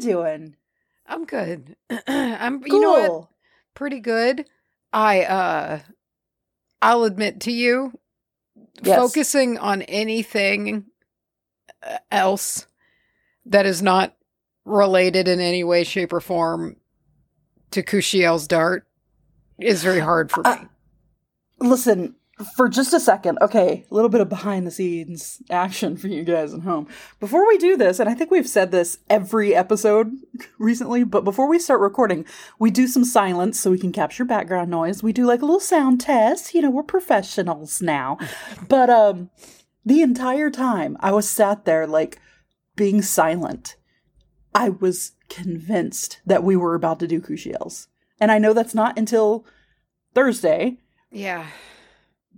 Yeah, Hi, how you doing? I'm good. I'm Cool. you know what? Pretty good. I uh I'll admit to you Yes. focusing on anything uh, else that is not related in any way shape or form to Kushiel's dart is very hard for me. Uh, Listen, for just a second, okay, a little bit of behind the scenes action for you guys at home. Before we do this, and I think we've said this every episode recently, but before we start recording, we do some silence so we can capture background noise. We do like a little sound test. You know, we're professionals now. But um the entire time I was sat there like being silent. I was convinced that we were about to do Kushiels. And I know that's not until Thursday, yeah.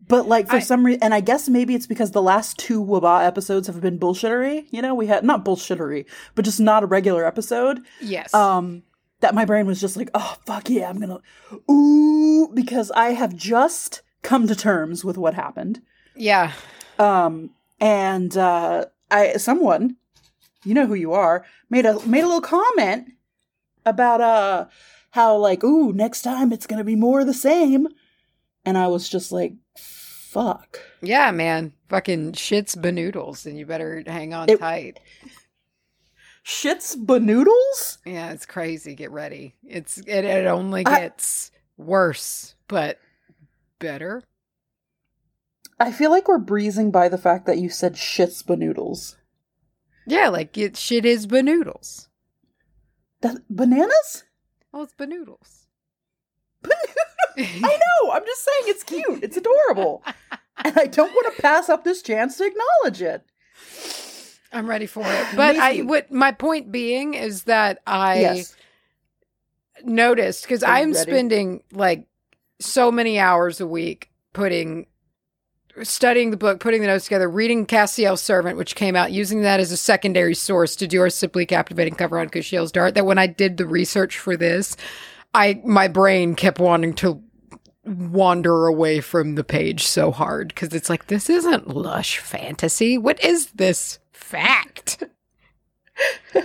But like for I- some reason, and I guess maybe it's because the last two Waba episodes have been bullshittery. You know, we had not bullshittery, but just not a regular episode. Yes. Um, that my brain was just like, oh fuck yeah, I'm gonna ooh because I have just come to terms with what happened. yeah. Um, and uh, I someone, you know who you are, made a made a little comment about uh how like ooh next time it's gonna be more of the same, and I was just like, fuck. Yeah, man. Fucking shits benoodles, and you better hang on It- tight. Shits benoodles? Yeah, it's crazy. Get ready. It's it, it only I- gets worse, but better. I feel like we're breezing by the fact that you said shits benoodles. Yeah, like it shit is benoodles. That bananas? Oh, it's banoodles. I know. I'm just saying it's cute. It's adorable. and I don't want to pass up this chance to acknowledge it. I'm ready for it. But I what my point being is that I yes. noticed because I'm ready? spending like so many hours a week putting studying the book, putting the notes together, reading Cassiel's Servant, which came out, using that as a secondary source to do our simply captivating cover on Kushiel's Dart. That when I did the research for this, I my brain kept wanting to wander away from the page so hard because it's like this isn't lush fantasy. What is this fact?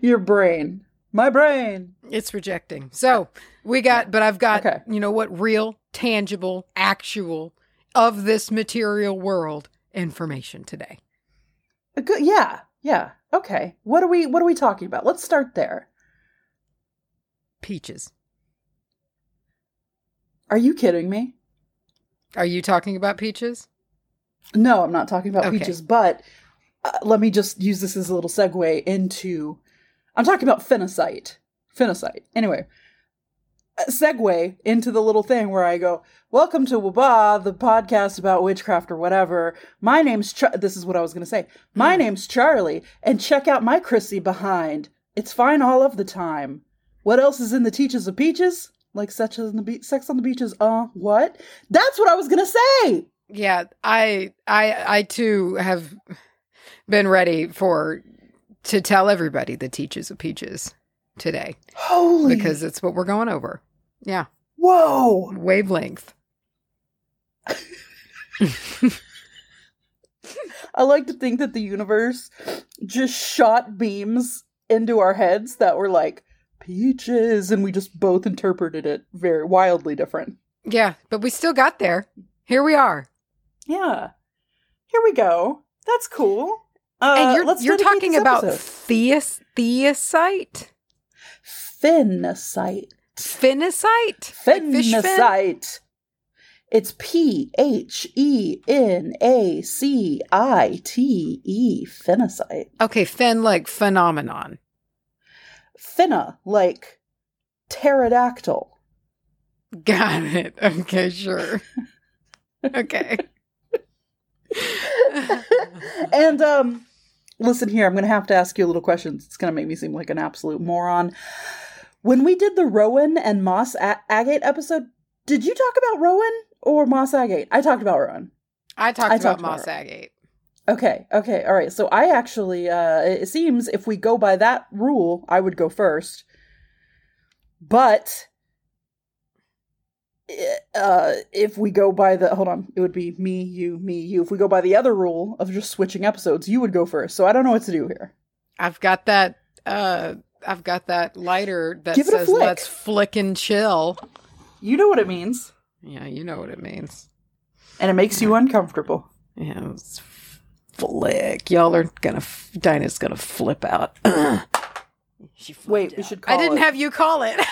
Your brain. My brain. It's rejecting. So we got, but I've got, Okay. you know what, real, tangible, actual of this material world information today. Good yeah. Yeah. Okay. What are we what are we talking about? Let's start there. Peaches. Are you kidding me? Are you talking about peaches? No, I'm not talking about Okay. peaches, but uh, let me just use this as a little segue into I'm talking about phenacite. Phenacite. Anyway, segue into the little thing where I go, "Welcome to Waba, the podcast about witchcraft or whatever. My name's Char- this is what I was going to say. My name's Charlye, and check out my Chrissy behind. It's fine all of the time. What else is in the teaches of peaches? Like such as the be- sex on the beaches. Uh, what? That's what I was to say. Yeah, I, I, I too have been ready for to tell everybody the teaches of peaches today Holy because it's what we're going over. Yeah, Whoa! wavelength. I like to think that the universe just shot beams into our heads that were like peaches, and we just both interpreted it very wildly different. Yeah, but we still got there. Here we are. Yeah. Here we go. That's cool. Uh, and you're you're talking about theus theosite, Like fish fin? It's P H E N A C I T E. Phenacite. Okay, fen like phenomenon. Phenna, like pterodactyl. Got it. Okay, sure. okay. and um listen here i'm gonna have to ask you a little question it's gonna make me seem like an absolute moron when we did the rowan and moss a- agate episode did you talk about rowan or moss agate i talked about rowan I talked I about talked about moss agate. Okay okay all right so i actually uh it seems if we go by that rule i would go first but uh, if we go by the hold on, it would be me, you, me, you. If we go by the other rule of just switching episodes, you would go first. So I don't know what to do here. I've got that. Uh, I've got that lighter that says flick. "Let's flick and chill." You know what it means, Yeah, you know what it means. and it makes you uncomfortable. Yeah, it's flick. Y'all are gonna. f- Dinah's gonna flip out. she flipped Wait, we should call I didn't it. have you call it.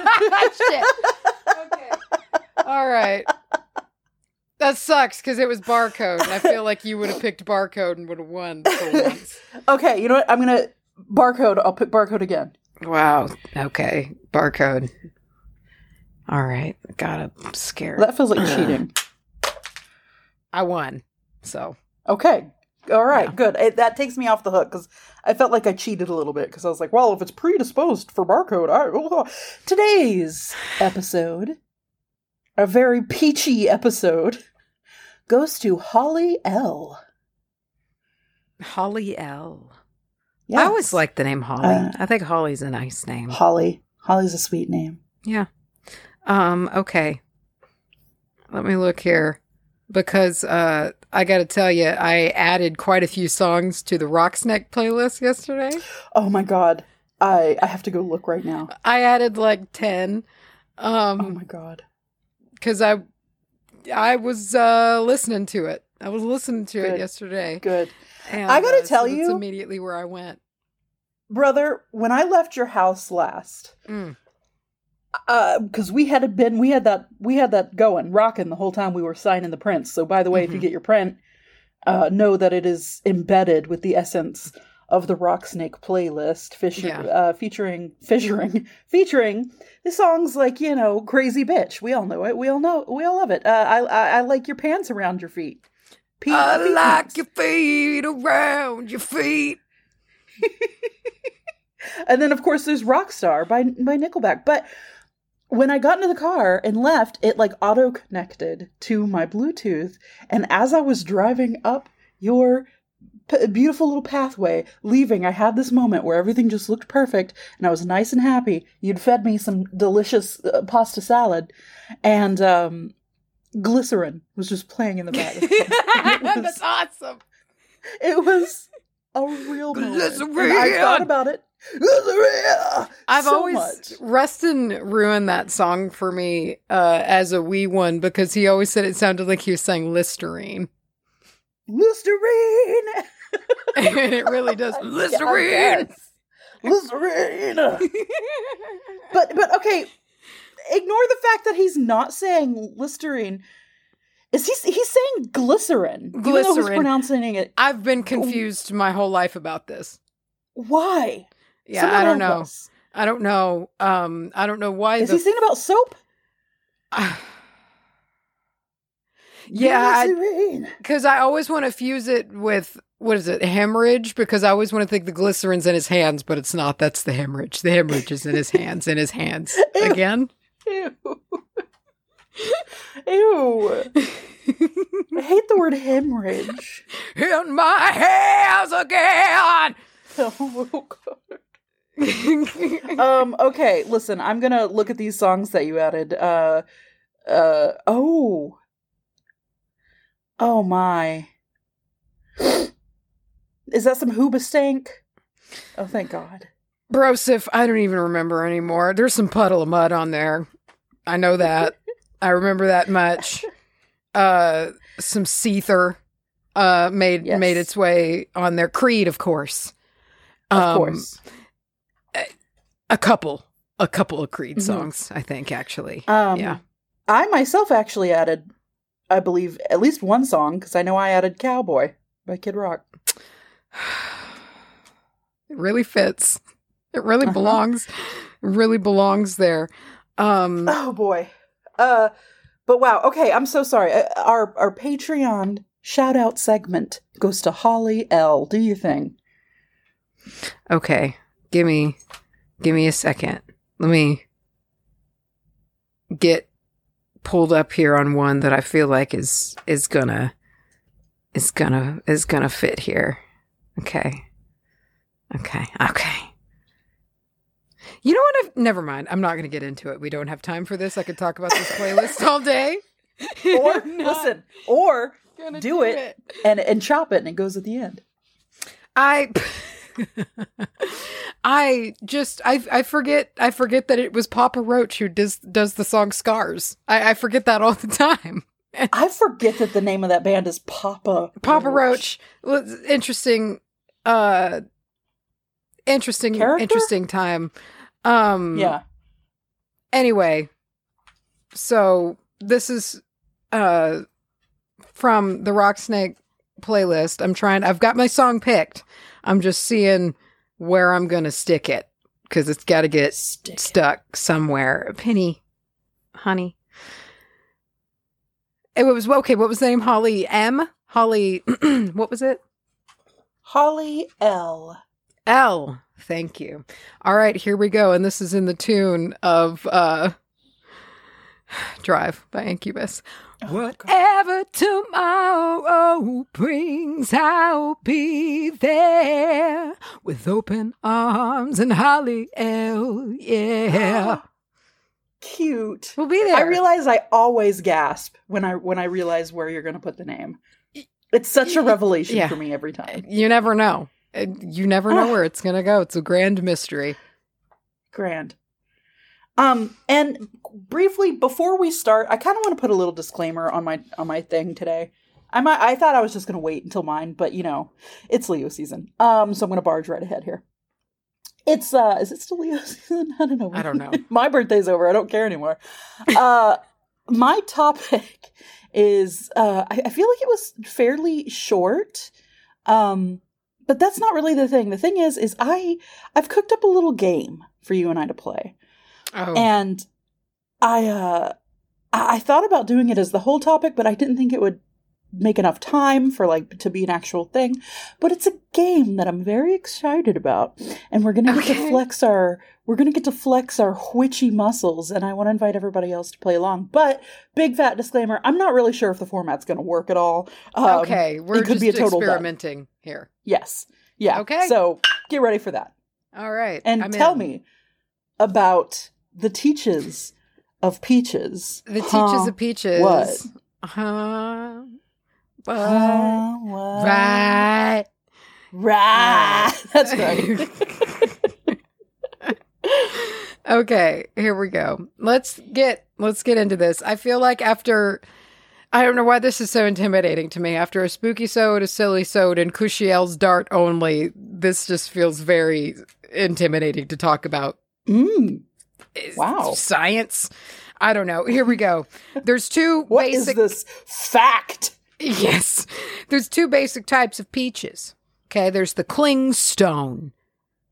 Oh, shit. Okay. All right. That sucks because it was barcode. and I feel like you would have picked barcode and would have won. Okay, you know what? I'm gonna barcode. I'll pick barcode again. Wow. Okay. Barcode. All right. Got it. I'm scared. That feels like cheating. I won. So Okay. All right, Yeah. good. It, that takes me off the hook because I felt like I cheated a little bit because I was like, well, if it's predisposed for barcode, I, oh. today's episode, a very peachy episode, goes to Holly L. Holly L. I always like the name Holly. Uh, I think Holly's a nice name. Holly. Holly's a sweet name. Yeah. Um, okay. Let me look here. Because uh I gotta tell you, I added quite a few songs to the Rocksnack playlist yesterday. Oh my god, I I have to go look right now. I added like ten. Um Oh my god. because I I was uh listening to it. I was listening to Good. it yesterday. Good. And, I gotta uh, tell so that's you- immediately where I went. Brother, when I left your house last, Mm. Because we had been we had that we had that going rocking the whole time we were signing the prints so by the way if you Mhm. get your print uh know that it is embedded with the essence of the rock snake playlist fish, Yeah. uh, featuring fissuring featuring the songs like you know crazy bitch we all know it we all know we all love it uh, I, I i like your pants around your feet I feet like pants. your feet around your feet. and then of course there's Rockstar by by Nickelback. But when I got into the car and left, it like auto connected to my Bluetooth, and as I was driving up your p- beautiful little pathway leaving, I had this moment where everything just looked perfect, and I was nice and happy. You'd fed me some delicious uh, pasta salad, and um, glycerin was just playing in the back. It was- That's awesome. it was a real moment. I thought about it. Glycerin! I've so always much. Rustin ruined that song for me uh, as a wee one because he always said it sounded like he was saying Listerine, Listerine. and it really does Listerine. Listerine. but but okay, ignore the fact that he's not saying Listerine. Is he? He's saying glycerin. Even he's Glycerin. pronouncing it. I've been confused my whole life about this. Why? Yeah, Someone I don't know. I don't know. Um, I don't know why. Is the he saying about soap? yeah, because I, always want to fuse it with what is it, hemorrhage? Because I always want to think the glycerin's in his hands, but it's not. That's the hemorrhage. The hemorrhage is in his hands. In his hands Ew. again. Ew. Ew. I hate the word hemorrhage. in my hands again. Oh, God. um okay listen i'm gonna look at these songs that you added uh uh oh oh my is that some hoobastank oh thank god Brosif, I don't even remember anymore. There's some Puddle of Mudd on there. I know that. I remember that much. Uh some Seether uh made Yes. made its way on there. Creed, of course. of Um, course A couple. A couple of Creed Mhm. songs, I think, actually. um yeah. i myself actually added i believe at least one song because i know i added cowboy by kid rock It really fits. It really Uh-huh. belongs. It really belongs there. Um Oh boy. Uh but wow. Okay, I'm so sorry. Uh, Our our Patreon shout out segment goes to Holly L. Do you think? Okay, give me, give me a second. Let me get pulled up here on one that I feel like is is gonna is gonna is gonna fit here. Okay, okay, okay. You know what? I've, never mind. I'm not going to get into it. We don't have time for this. I could talk about this playlist all day. Or listen, or gonna do it. and and chop it, and it goes at the end. I I just I I forget I forget that it was Papa Roach who does does the song Scars. I, I forget that all the time. I forget that the name of that band is Papa Papa Roach was interesting uh interesting Character? interesting time. Um Yeah. anyway, so this is uh from the Rock Snake playlist. I'm trying I've got my song picked. I'm just seeing where I'm going to stick it cuz it's got to get Stick. stuck somewhere. Penny, honey. It was okay, what was the name? Holly M? Holly what was it? Holly L. L. Thank you. All right, here we go. And this is in the tune of uh Drive by Incubus. Oh. Whatever tomorrow brings, I'll be there with open arms and Holly L. Yeah. Cute. We'll be there. I realize I always gasp when I when I realize where you're going to put the name. It's such a revelation Yeah. for me every time. you never know. Uh, You never know Ah. where it's going to go. It's a grand mystery. Grand. Um, and briefly before we start, I kind of want to put a little disclaimer on my on my thing today. I might, I thought I was just going to wait until mine, but you know, it's Leo season. Um, so I'm going to barge right ahead here. It's uh, is it still Leo season? I don't know. I don't know. my birthday's over. I don't care anymore. Uh, my topic is uh, I, I feel like it was fairly short. Um, but that's not really the thing. The thing is, is I I've cooked up a little game for you and I to play. Oh, And I uh I thought about doing it as the whole topic, but I didn't think it would make enough time for like to be an actual thing. But it's a game that I'm very excited about. And we're gonna get to flex our we're gonna get to flex our witchy muscles, and I want to invite everybody else to play along. But big fat disclaimer, I'm not really sure if the format's gonna work at all. Um, okay. We're could just be a total experimenting here. Yes. Yeah. Okay. So get ready for that. All right. And I'm tell in. me about the teaches of peaches. The teaches Huh, of peaches. what? Huh? But huh, what? right. Right. That's right. okay, here we go. Let's get let's get into this. I feel like after I don't know why this is so intimidating to me. After a spooky sode, a silly sode, and Kushiel's dart only, this just feels very intimidating to talk about. Mm, Wow. Science. I don't know. Here we go. There's two what is basic this fact? Yes. There's two basic types of peaches. Okay, there's the clingstone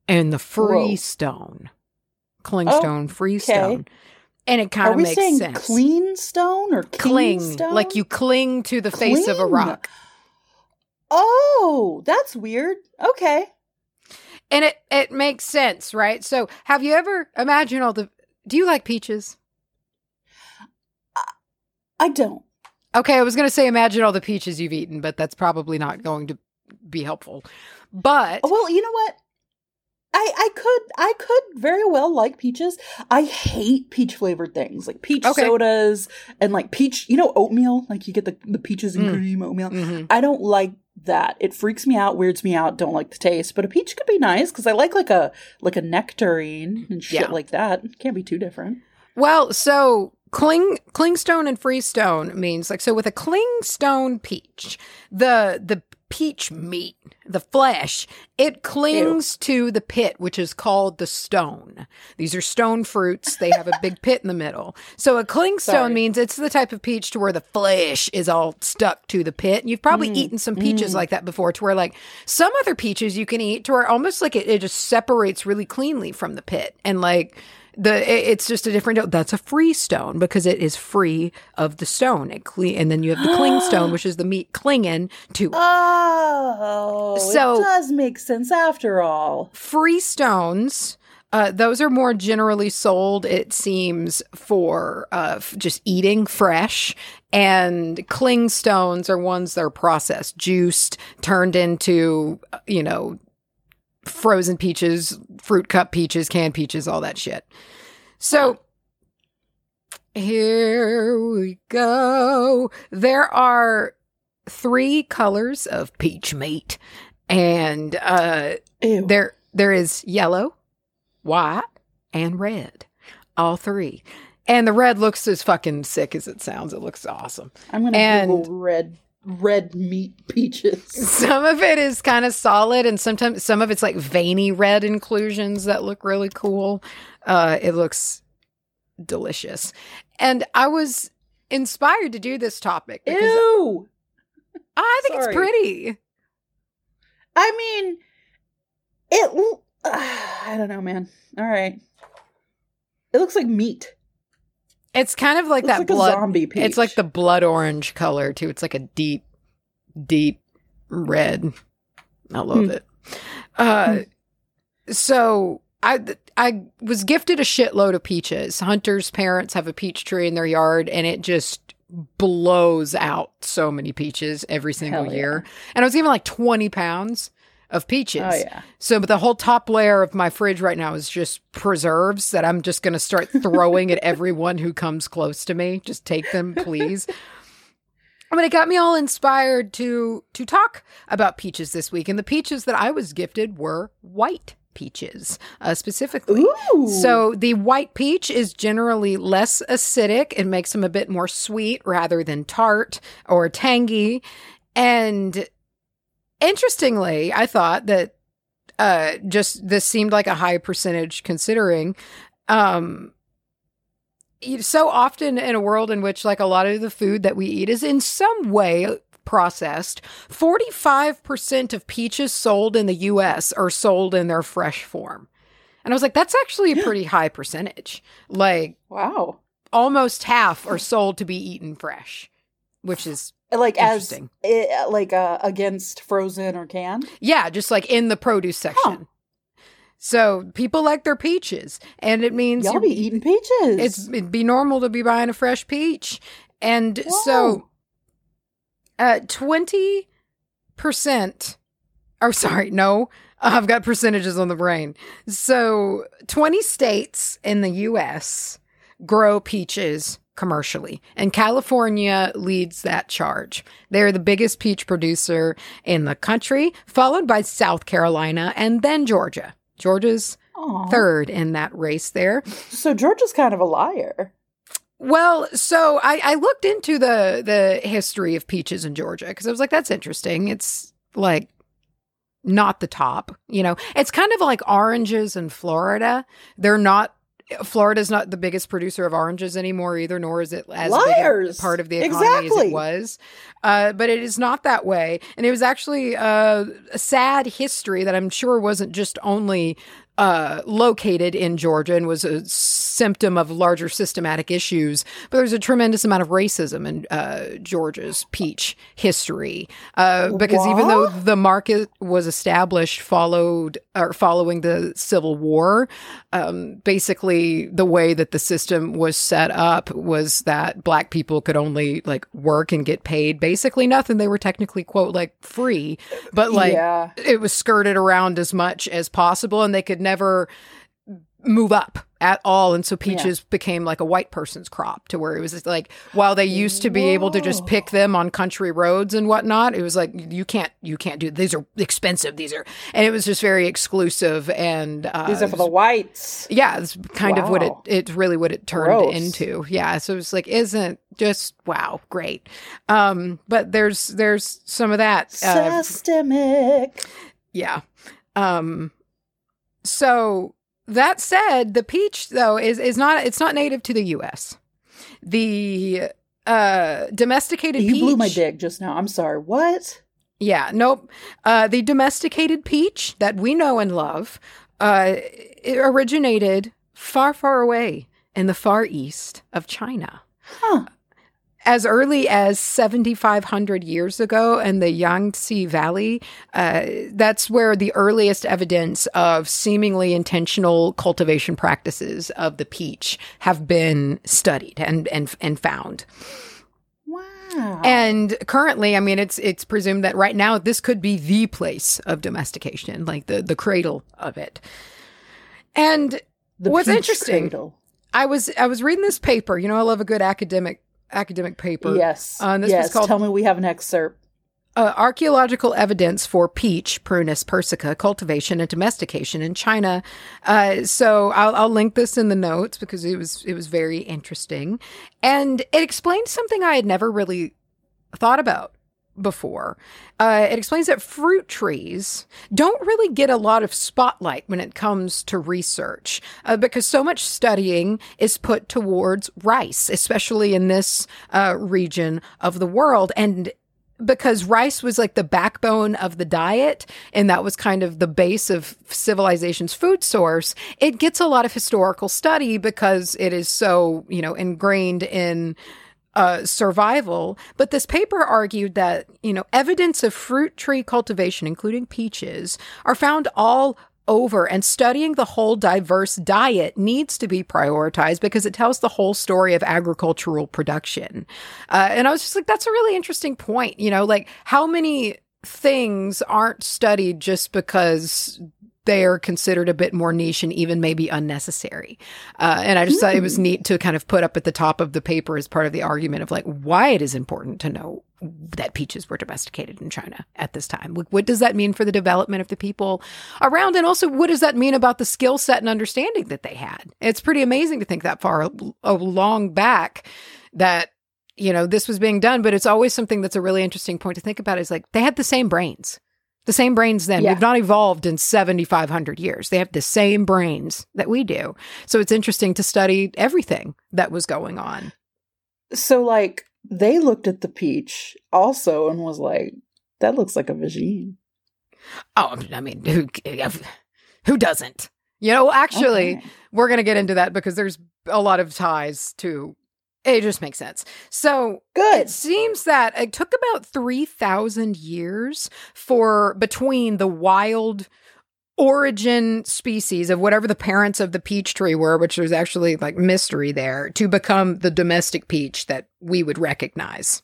and the freestone. Clingstone, freestone. And it kind of makes saying sense. clean stone or cling, stone? like you cling to the face of a rock. Oh, that's weird. Okay. And it it makes sense, right? So, have you ever imagine all the Do you like peaches? I don't. Okay, I was going to say imagine all the peaches you've eaten, but that's probably not going to be helpful. But Well, you know what? I I could I could very well like peaches. I hate peach flavored things like peach Okay. sodas and like peach. You know oatmeal, like you get the the peaches and Mm. cream oatmeal. Mhm. I don't like that. It freaks me out, weirds me out. Don't like the taste. But a peach could be nice because I like like a like a nectarine and shit Yeah. like that. Can't be too different. Well, so cling clingstone and freestone means like so with a clingstone peach, the the peach meat, the flesh, it clings to the pit which is called the stone. These are stone fruits. They have a big pit in the middle. So a clingstone Sorry. means it's the type of peach to where the flesh is all stuck to the pit. And you've probably Mm, eaten some peaches mm. like that before to where like some other peaches you can eat to where almost like it, it just separates really cleanly from the pit. And like the it's just a different that's a free stone because it is free of the stone it cle- and then you have the cling stone which is the meat clinging to it. Oh, So- it does make sense after all. free stones uh, those are more generally sold it seems for uh, f- just eating fresh and cling stones are ones that are processed juiced turned into uh, you know frozen peaches, fruit cup peaches, canned peaches, all that shit. So here we go. There are three colors of peach meat, and uh, Ew. there there is yellow, white, and red. All three. And the red looks as fucking sick as it sounds. It looks awesome. I'm gonna and- Google red red meat peaches. Some of it is kind of solid, and sometimes some of it's like veiny red inclusions that look really cool. Uh, it looks delicious, and I was inspired to do this topic because Ew. I think Sorry. it's pretty. I mean, it. I don't know, man. All right. It looks like meat. It's kind of like Looks that like blood. a zombie peach. It's like the blood orange color too. It's like a deep, deep red. I love Hmm. it. Uh, so I I was gifted a shitload of peaches. Hunter's parents have a peach tree in their yard, and it just blows out so many peaches every single yeah. year. And I was given like twenty pounds of peaches. Oh yeah. So, but the whole top layer of my fridge right now is just preserves that I'm just going to start throwing at everyone who comes close to me. Just take them, please. I mean, it got me all inspired to to talk about peaches this week, and the peaches that I was gifted were white peaches, uh, specifically. Ooh. So the white peach is generally less acidic. It makes them a bit more sweet rather than tart or tangy. And interestingly, I thought that uh just this seemed like a high percentage considering um so often in a world in which like a lot of the food that we eat is in some way processed 45% of peaches sold in the US are sold in their fresh form. And I was like that's actually a pretty high percentage. Like wow. almost half are sold to be eaten fresh which is Like as eh, like uh, against frozen or canned. Yeah, just like in the produce section. So people like their peaches, and it means Y'all be eating peaches. it's it'd be normal to be buying a fresh peach, and so uh twenty percent. Oh, sorry, no, I've got percentages on the brain. So twenty states in the U.S. grow peaches commercially, and California leads that charge. They're the biggest peach producer in the country, followed by South Carolina and then Georgia. Georgia's Aw. third in that race there. So Georgia's kind of a liar. Well, so I, I looked into the the history of peaches in Georgia because I was like, that's interesting. It's like not the top, you know. It's kind of like oranges in Florida. They're not. Florida's not the biggest producer of oranges anymore either, nor is it as big a Liars. part of the economy as it was. Uh, but it is not that way, and it was actually uh, a sad history that I'm sure wasn't just only uh, located in Georgia and was a symptom of larger systematic issues. But there's a tremendous amount of racism in uh, Georgia's peach history uh, because even though the market was established, followed or following the Civil War, um, basically the way that the system was set up was that black people could only like work and get paid basically nothing. They were technically quote like free, but like yeah. it was skirted around as much as possible and they could never move up at all and so peaches became like a white person's crop to where it was like while they used to be able to just pick them on country roads and whatnot it was like you can't you can't do these are expensive these are and it was just very exclusive and uh These are for the whites. yeah it's kind of what it it's really what it turned Gross. into yeah so it's like isn't just wow great um but there's there's some of that uh, Systemic. yeah. Um so that said, the peach though is is not it's not native to the US. The uh domesticated You peach blew my dick just now. I'm sorry. What? Yeah, nope. Uh the domesticated peach that we know and love uh it originated far far away in the far east of China Huh. As early as 7,500 years ago in the Yangtze Valley. Uh, that's where the earliest evidence of seemingly intentional cultivation practices of the peach have been studied and and and found. Wow. And currently, I mean, it's it's presumed that right now this could be the place of domestication, like the the cradle of it. And The what's interesting- cradle. I was I was reading this paper. You know, I love a good academic academic paper. Yes. Uh, this was yes. called- Tell me we have an excerpt. uh, archaeological evidence for peach, Prunus persica, cultivation and domestication in China. Uh, so I'll, I'll link this in the notes because it was it was very interesting, and it explained something I had never really thought about before. Uh, it explains that fruit trees don't really get a lot of spotlight when it comes to research uh, because so much studying is put towards rice, especially in this uh, region of the world. And because rice was like the backbone of the diet and that was kind of the base of civilization's food source it gets a lot of historical study because it is so you know ingrained in uh, survival but this paper argued that you know evidence of fruit tree cultivation including peaches are found all over and studying the whole diverse diet needs to be prioritized because it tells the whole story of agricultural production. Uh, and I was just like, that's a really interesting point. You know, like how many things aren't studied just because they are considered a bit more niche and even maybe unnecessary. Uh, and I just thought it was neat to kind of put up at the top of the paper as part of the argument of like why it is important to know that peaches were domesticated in China at this time. What, what does that mean for the development of the people around? And also, what does that mean about the skill set and understanding that they had? It's pretty amazing to think that far along back that you know this was being done but it's always something that's a really interesting point to think about is like they had the same brains the same brains then Yeah. we've not evolved in 7500 years they have the same brains that we do so it's interesting to study everything that was going on So, like, they looked at the peach also and was like, that looks like a vagine. oh i mean who who doesn't you know actually Okay. we're going to get into that because there's a lot of ties to it just makes sense so Good. It seems that it took about 3,000 years for between the wild origin species of whatever the parents of the peach tree were, which there's actually like mystery there, to become the domestic peach that we would recognize.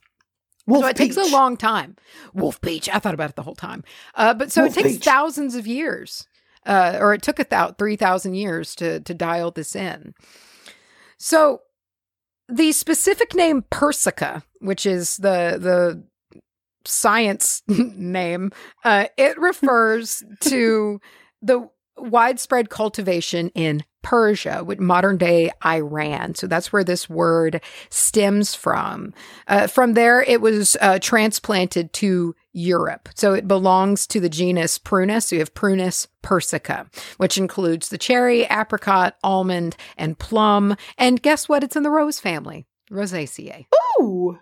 Wolf so it takes a long time. Wolf peach. I thought about it the whole time. Uh, but so Wolf it takes peach. thousands of years, uh, or it took a thou- 3,000 years to, to dial this in. So the specific name Persica, which is the, the science name, uh, it refers to the widespread cultivation in Persia, with modern day Iran. So that's where this word stems from. Uh, from there, it was uh, transplanted to Europe. So it belongs to the genus Prunus. So you have Prunus persica, which includes the cherry, apricot, almond, and plum. And guess what? It's in the rose family, Rosaceae. Ooh.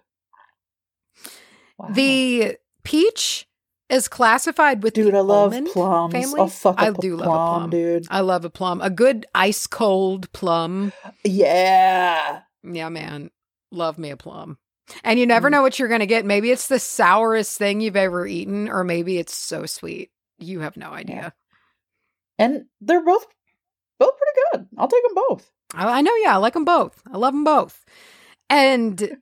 Wow. The peach is classified with dude, the I love almond plums. family. I'll fuck I a do plum, love a plum. dude. I love a plum. A good ice cold plum. Yeah. Yeah, man. Love me a plum. And you never Mm. know what you're going to get. Maybe it's the sourest thing you've ever eaten, or maybe it's so sweet. You have no idea. And they're both both pretty good. I'll take them both. I, I know, yeah. I like them both. I love them both. And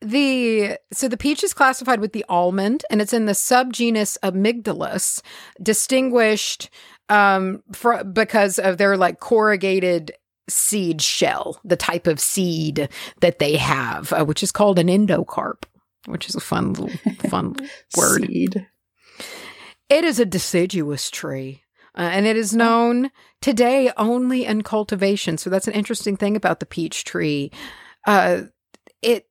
the so the peach is classified with the almond, and it's in the subgenus Amygdalus, distinguished um for because of their like corrugated seed shell, the type of seed that they have, uh, which is called an endocarp, which is a fun little fun word. Seed. It is a deciduous tree, uh, and it is known today only in cultivation. So that's an interesting thing about the peach tree. Uh, it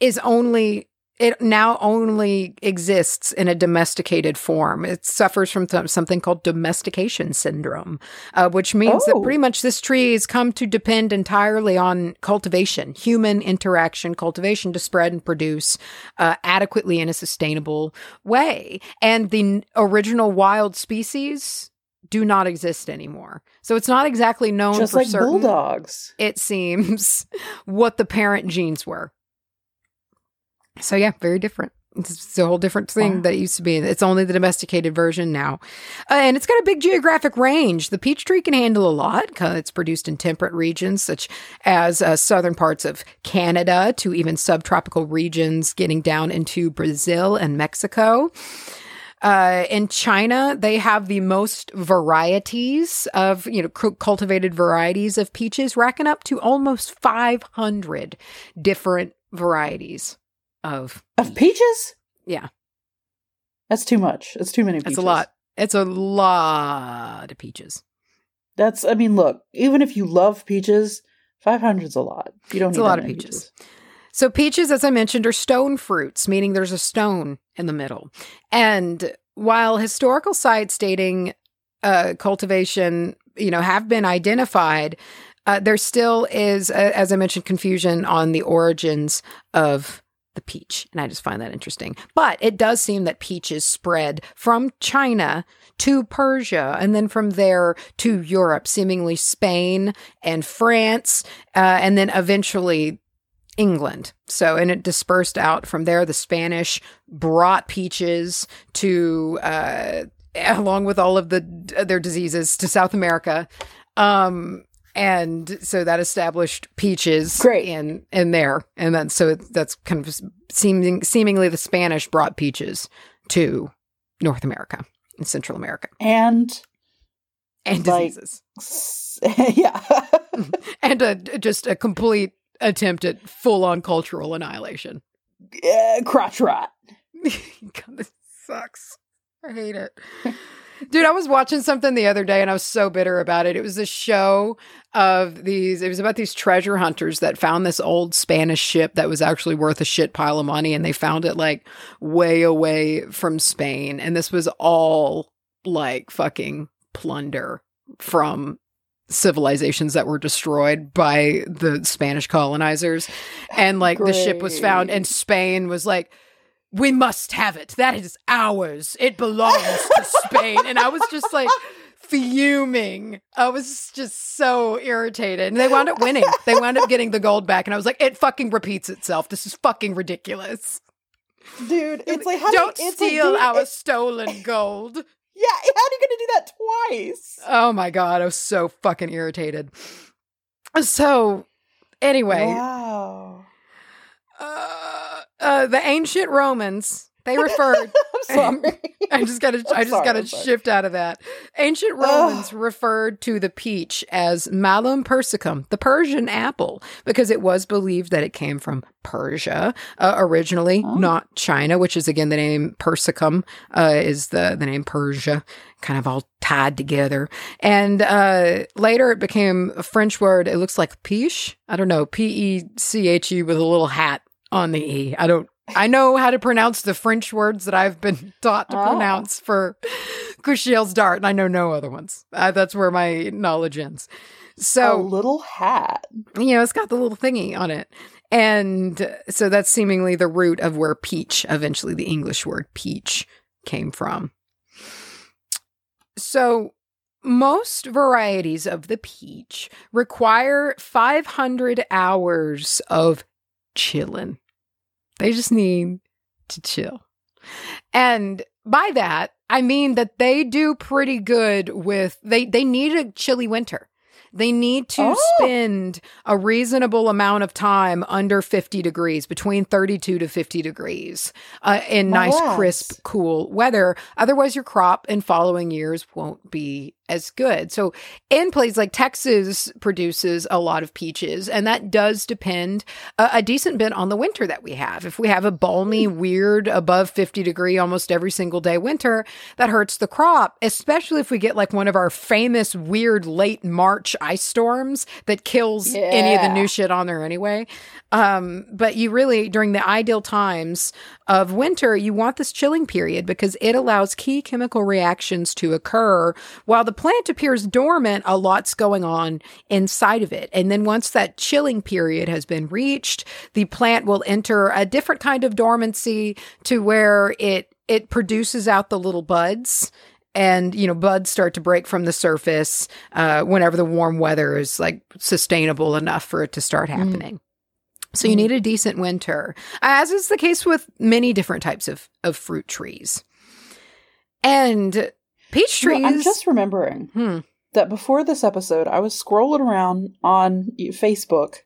is only it now only exists in a domesticated form. It suffers from th- something called domestication syndrome, uh, which means that Oh. pretty much this tree has come to depend entirely on cultivation, human interaction, cultivation to spread and produce uh, adequately in a sustainable way. And the n- original wild species do not exist anymore. So it's not exactly known Just for like certain bulldogs. it seems, what the parent genes were. So yeah, very different. It's a whole different thing Wow. that it used to be. It's only the domesticated version now. Uh, and it's got a big geographic range. The peach tree can handle a lot because it's produced in temperate regions such as uh, southern parts of Canada to even subtropical regions getting down into Brazil and Mexico. Uh, in China, they have the most varieties of, you know, cu- cultivated varieties of peaches, racking up to almost 500 different varieties of Of peaches? Yeah. That's too much. It's too many peaches. That's a lot. It's a lot of peaches. That's I mean, look, even if you love peaches, 500's a lot. You don't It's need a lot of many peaches. So peaches, as I mentioned, are stone fruits, meaning there's a stone in the middle. And while historical sites dating uh, cultivation, you know, have been identified, uh, there still is, uh, as I mentioned, confusion on the origins of the peach. And I just find that interesting. But it does seem that peaches spread from China to Persia and then from there to Europe, seemingly Spain and France, uh, and then eventually England. So, and it dispersed out from there. The Spanish brought peaches to, uh, along with all of the their diseases, to South America. Um, and so that established peaches Great. in in there, and then so that's kind of seeming seemingly the Spanish brought peaches to North America and Central America And and Like- diseases yeah. and a, just a complete attempt at full on cultural annihilation. yeah, crotch rot. God, this sucks. I hate it. Dude, I was watching something the other day and I was so bitter about it. It was a show of these, it was about these treasure hunters that found this old Spanish ship that was actually worth a shit pile of money and they found it like way away from Spain. And this was all like fucking plunder from civilizations that were destroyed by the Spanish colonizers. And like the ship was found and Spain was like, we must have it. That is ours. It belongs to Spain. And I was just like fuming. I was just so irritated. And they wound up winning. They wound up getting the gold back. And I was like, it fucking repeats itself. This is fucking ridiculous. Dude, it's like how Don't do like, steal dude, our it- stolen gold. Yeah, how are you gonna do that twice? Oh my God. I was so fucking irritated. So, anyway, Wow. uh, uh, the ancient Romans, they referred I'm sorry. I just got to. I just got to shift out of that. Ancient Romans referred to the peach as Malum persicum, the Persian apple, because it was believed that it came from Persia uh, originally, Oh. not China. Which is again the name persicum uh, is the the name Persia, kind of all tied together. And uh, later it became a French word. It looks like peach. I don't know, P E C H E with a little hat on the e. I don't. I know how to pronounce the French words that I've been taught to Ah. pronounce for Kushiel's dart, and I know no other ones. Uh, that's where my knowledge ends. a So little hat. you know, it's got the little thingy on it. And so that's seemingly the root of where peach, eventually the English word peach, came from. So most varieties of the peach require 500 hours of chilling. They just need to chill. And by that, I mean that they do pretty good with they they need a chilly winter. They need to Oh. spend a reasonable amount of time under 50 degrees, between 32 to 50 degrees, uh, in nice, lads. crisp, cool weather. Otherwise, your crop in following years won't be as good. So, in places like Texas produces a lot of peaches, and that does depend a, a decent bit on the winter that we have. If we have a balmy, weird, above 50 degree almost every single day winter, that hurts the crop, especially if we get like one of our famous, weird late March ice storms that kills any of the new shit on there anyway. Um, but you really, during the ideal times of winter, you want this chilling period because it allows key chemical reactions to occur while the plant appears dormant. A lot's going on inside of it. And then once that chilling period has been reached, the plant will enter a different kind of dormancy to where it it produces out the little buds and you know buds start to break from the surface uh, whenever the warm weather is like sustainable enough for it to start happening So you Mm. need a decent winter, as is the case with many different types of, of fruit trees. And peach You trees. know, I'm just remembering Hmm. that before this episode, I was scrolling around on Facebook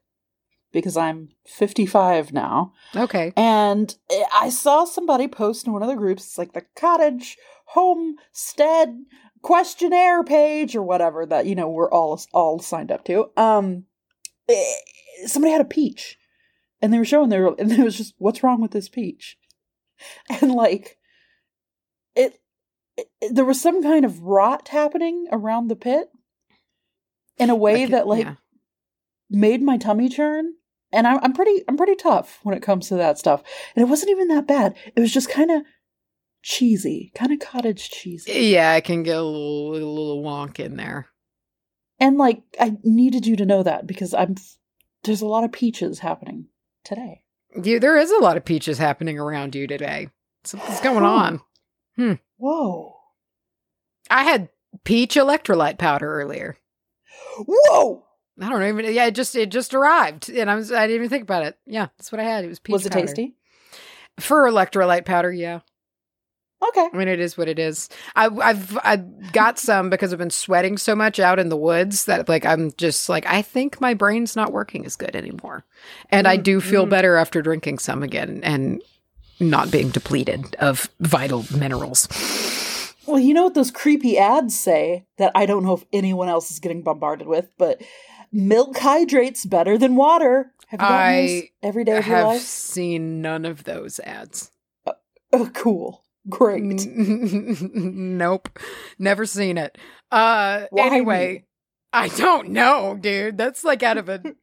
because I'm 55 now, Okay. and I saw somebody post in one of the groups. Like the cottage homestead questionnaire page or whatever that you know we're all all signed up to. Um, eh, somebody had a peach, and they were showing they were, and it was just, "What's wrong with this peach?" And like, there was some kind of rot happening around the pit in a way Like, that like yeah. made my tummy churn. And I'm, I'm pretty I'm pretty tough when it comes to that stuff. And it wasn't even that bad. It was just kind of cheesy, kind of cottage cheesy. Yeah, I can get a little, a little wonk in there. And like I needed you to know that because I'm there's a lot of peaches happening today. You, there is a lot of peaches happening around you today. Something's going on on. Whoa. I had peach electrolyte powder earlier. Whoa. I don't even. Yeah, it just it just arrived, and I was I didn't even think about it. Yeah, that's what I had. It was peach. was it powder. tasty? for electrolyte powder? Yeah, Okay. I mean it is what it is. I, I've I got some because I've been sweating so much out in the woods that like I'm just like I think my brain's not working as good anymore, and I Mm, do feel mm. better after drinking some again and not being depleted of vital minerals. Well, you know what those creepy ads say that I don't know if anyone else is getting bombarded with, but milk hydrates better than water. Have you I every day of your have life? seen none of those ads. Oh, cool. Great. nope. Never seen it. Uh Why anyway, me? I don't know, dude. That's like out of a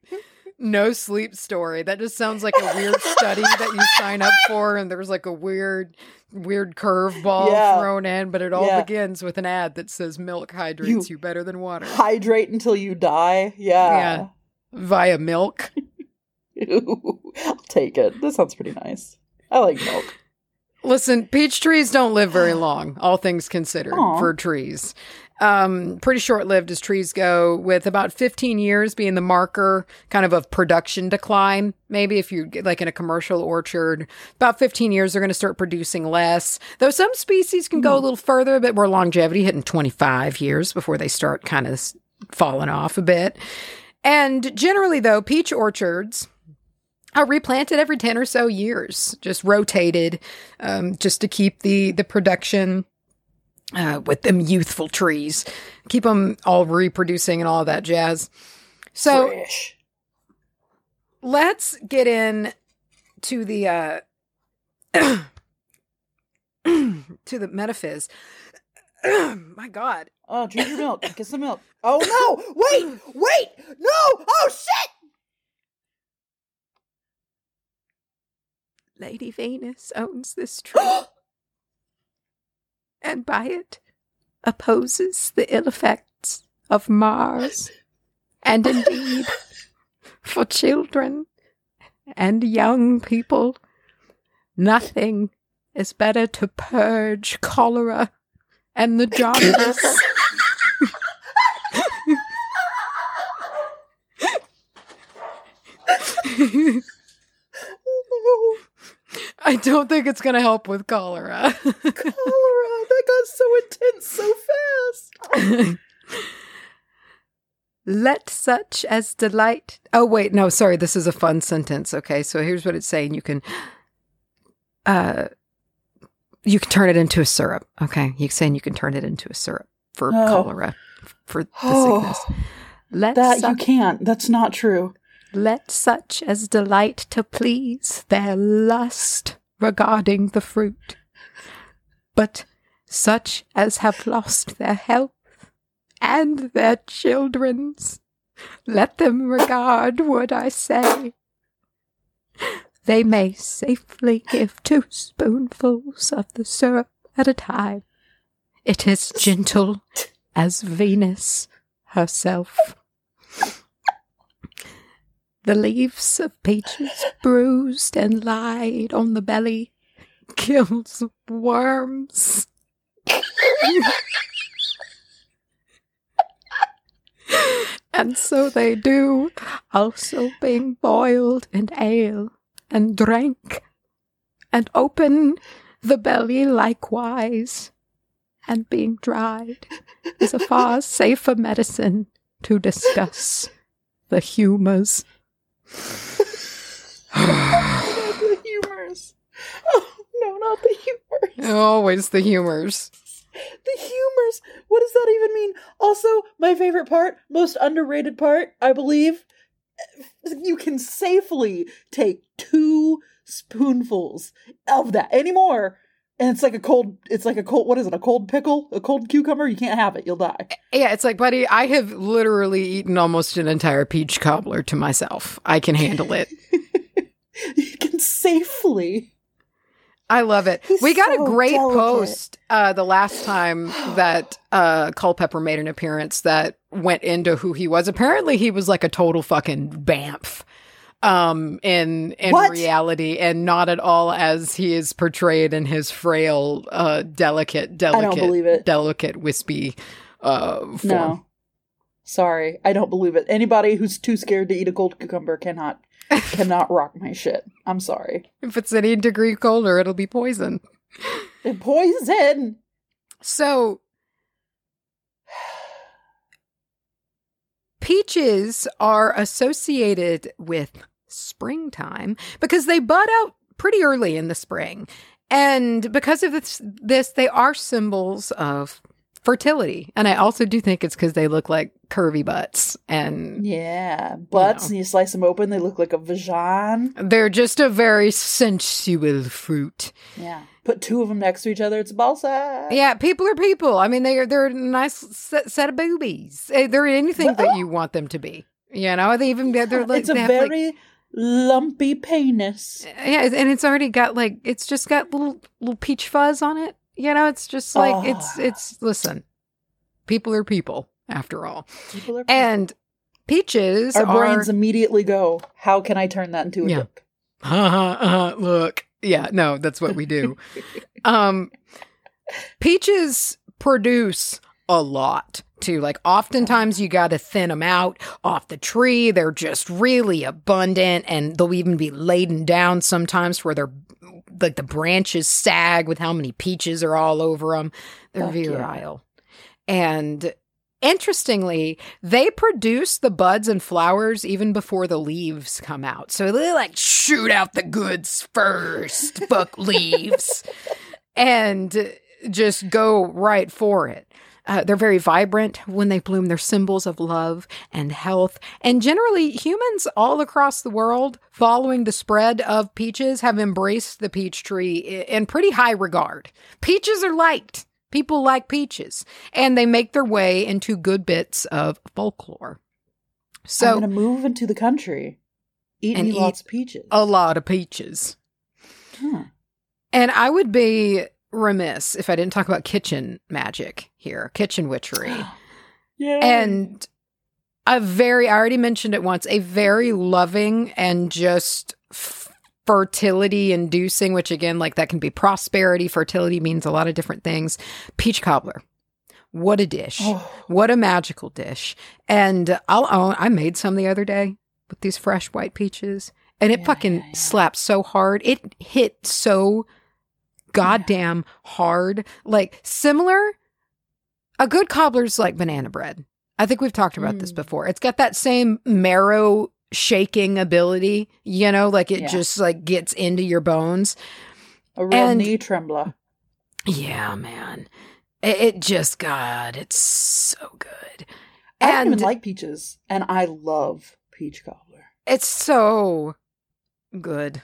no sleep story. That just sounds like a weird study that you sign up for and there's like a weird weird curveball Yeah. thrown in, but it all Yeah. begins with an ad that says milk hydrates you, better than water Hydrate until you die. Yeah. via milk. I'll take it. That sounds pretty nice. I like milk. Listen, peach trees don't live very long, all things considered, Aw. for trees. Um, pretty short lived as trees go, with about 15 years being the marker kind of of production decline. Maybe if you get like in a commercial orchard, about 15 years, they're going to start producing less. Though some species can go a little further, a bit more longevity, hitting 25 years before they start kind of falling off a bit. And generally, though, peach orchards are replanted every 10 or so years, just rotated um, just to keep the, the production uh, with them youthful trees, keep them all reproducing and all that jazz. So Fresh. let's get in to the uh, to the metaphys. My God. Oh, drink your milk. Get some milk. Oh no! Wait! Wait! No! Oh shit! Lady Venus owns this tree, and by it opposes the ill effects of Mars. And indeed, for children and young people, nothing is better to purge cholera and the jaundice. I don't think it's going to help with cholera. cholera! That got so intense so fast. Let such as delight. Oh, wait. No, sorry. This is a fun sentence. Okay. So here's what it's saying. You can, uh, you can turn it into a syrup. Okay. You're saying you can turn it into a syrup for Oh. cholera, for the Oh. sickness. Let, That you can't. That's not true. let such as delight to please their lust regarding the fruit, but such as have lost their health and their children's, let them regard what I say. They may safely give two spoonfuls of the syrup at a time. It is gentle as Venus herself. The leaves of peaches bruised and lied on the belly kills worms. And so they do, also being boiled in ale and drank, and open the belly likewise, and being dried is a far safer medicine to discuss the humors. the humors. Oh, no, not the humors. Always the humors. The humors. What does that even mean? Also, my favorite part, most underrated part, I believe, you can safely take two spoonfuls of that anymore. And it's like a cold, it's like a cold, what is it, a cold pickle? A cold cucumber? You can't have it, you'll die. Yeah, it's like, buddy, I have literally eaten almost an entire peach cobbler to myself. I can handle it. you can safely. I love it. He's we got so a great delicate. post uh, the last time that uh, Culpeper made an appearance that went into who he was. Apparently, he was like a total fucking bamf um in in What? reality and not at all as he is portrayed in his frail uh delicate delicate believe it. delicate wispy uh form. No. Sorry, I don't believe it. Anybody who's too scared to eat a cold cucumber cannot cannot rock my shit. I'm sorry. if it's any degree colder it'll be poison poison. So peaches are associated with springtime because they bud out pretty early in the spring. And because of this, this they are symbols of fertility. And I also do think it's because they look like curvy butts and Yeah, butts, know. and you slice them open, they look like a vagina. they're just a very sensual fruit. Yeah. Put two of them next to each other, it's a ball sack. Yeah, people are people. I mean, they're they're a nice set, set of boobies. Eh, They're anything that you want them to be. You know, they even they're like it's a have, like- very lumpy penis. yeah, and it's already got like it's just got little little peach fuzz on it. You know, it's just like it's Ah. it's listen, people are people after all, People are and peaches our are brains immediately go, how can I turn that into a Yeah. uh, look, yeah, no, that's what we do. um, peaches produce a lot too. Like oftentimes you got to thin them out off the tree. They're just really abundant, and they'll even be laden down sometimes where they're like the branches sag with how many peaches are all over them. They're Fuck yeah. virile, and. Interestingly, they produce the buds and flowers even before the leaves come out. So they like shoot out the goods first, fuck leaves, and just go right for it. Uh, they're very vibrant when they bloom. They're symbols of love and health. And generally, humans all across the world, following the spread of peaches, have embraced the peach tree in pretty high regard. Peaches are liked. People like peaches, and they make their way into good bits of folklore. So I'm gonna move into the country. Eat And eat lots of peaches. a lot of peaches. Huh. And I would be remiss if I didn't talk about kitchen magic here, kitchen witchery. Yeah. and a very, I already mentioned it once, a very loving and just fertility inducing, which again, like that can be prosperity. Fertility means a lot of different things. Peach cobbler. What a dish. Oh, What a magical dish. And I'll own, I made some the other day with these fresh white peaches and it Yeah, fucking yeah, yeah. slapped so hard. It hit so goddamn hard. Like similar, a good cobbler's like banana bread. I think we've talked about this Mm. before. It's got that same marrow shaking ability, you know, like it Yeah. just like gets into your bones. a real and- knee trembler. Yeah, man. It, it just, God, it's so good. I don't And even like peaches, and I love peach cobbler. It's so good.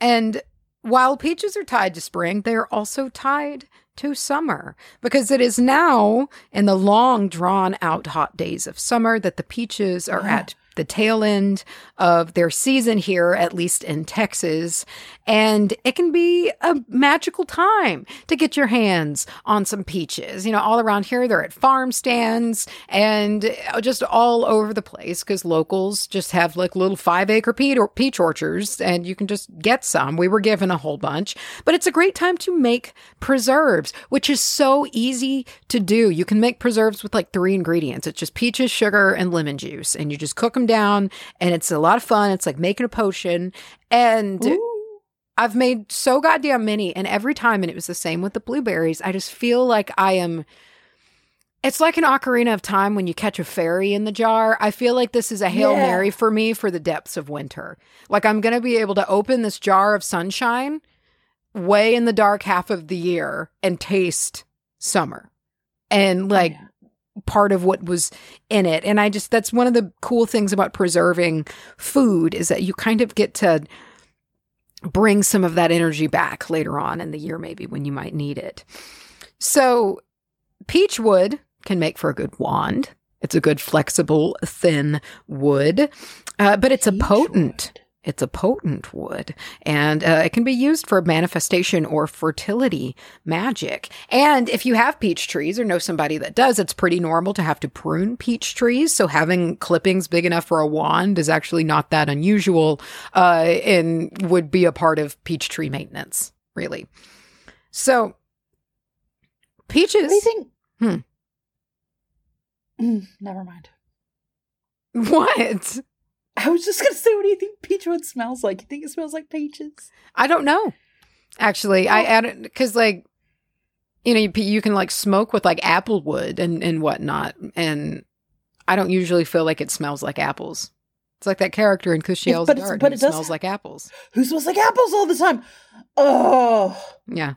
And while peaches are tied to spring, they are also tied to summer because it is now in the long drawn out hot days of summer that the peaches are at the tail end of their season here, at least in Texas. And it can be a magical time to get your hands on some peaches. You know, all around here, they're at farm stands and just all over the place because locals just have like little five acre peach orchards and you can just get some. We were given a whole bunch, but it's a great time to make preserves, which is so easy to do. You can make preserves with like three ingredients. It's just peaches, sugar, and lemon juice, and you just cook them down, and it's a lot of fun. It's like making a potion, and. Ooh. I've made so goddamn many, and every time, and it was the same with the blueberries. I just feel like I am. It's like an ocarina of time when you catch a fairy in the jar. I feel like this is a Hail Yeah. Mary for me for the depths of winter. Like I'm going to be able to open this jar of sunshine way in the dark half of the year and taste summer. And oh, like Oh, yeah. Part of what was in it. And I just, that's one of the cool things about preserving food is that you kind of get to bring some of that energy back later on in the year, maybe when you might need it. So, peach wood can make for a good wand. It's a good, flexible, thin wood, uh, but it's a potent. wood. It's a potent wood, and uh, it can be used for manifestation or fertility magic. And if you have peach trees or know somebody that does, it's pretty normal to have to prune peach trees. So having clippings big enough for a wand is actually not that unusual, uh, and would be a part of peach tree maintenance, really. So peaches. What do you think? Hmm. Mm, never mind. What? I was just gonna say, what do you think peachwood smells like? You think it smells like peaches? I don't know. Actually, I Oh. added because like you know you, you can like smoke with like apple wood and and whatnot, and I don't usually feel like it smells like apples. It's like that character in Kushiel's but Dart but it does smells have- like apples. Who smells like apples all the time? Oh, Yeah,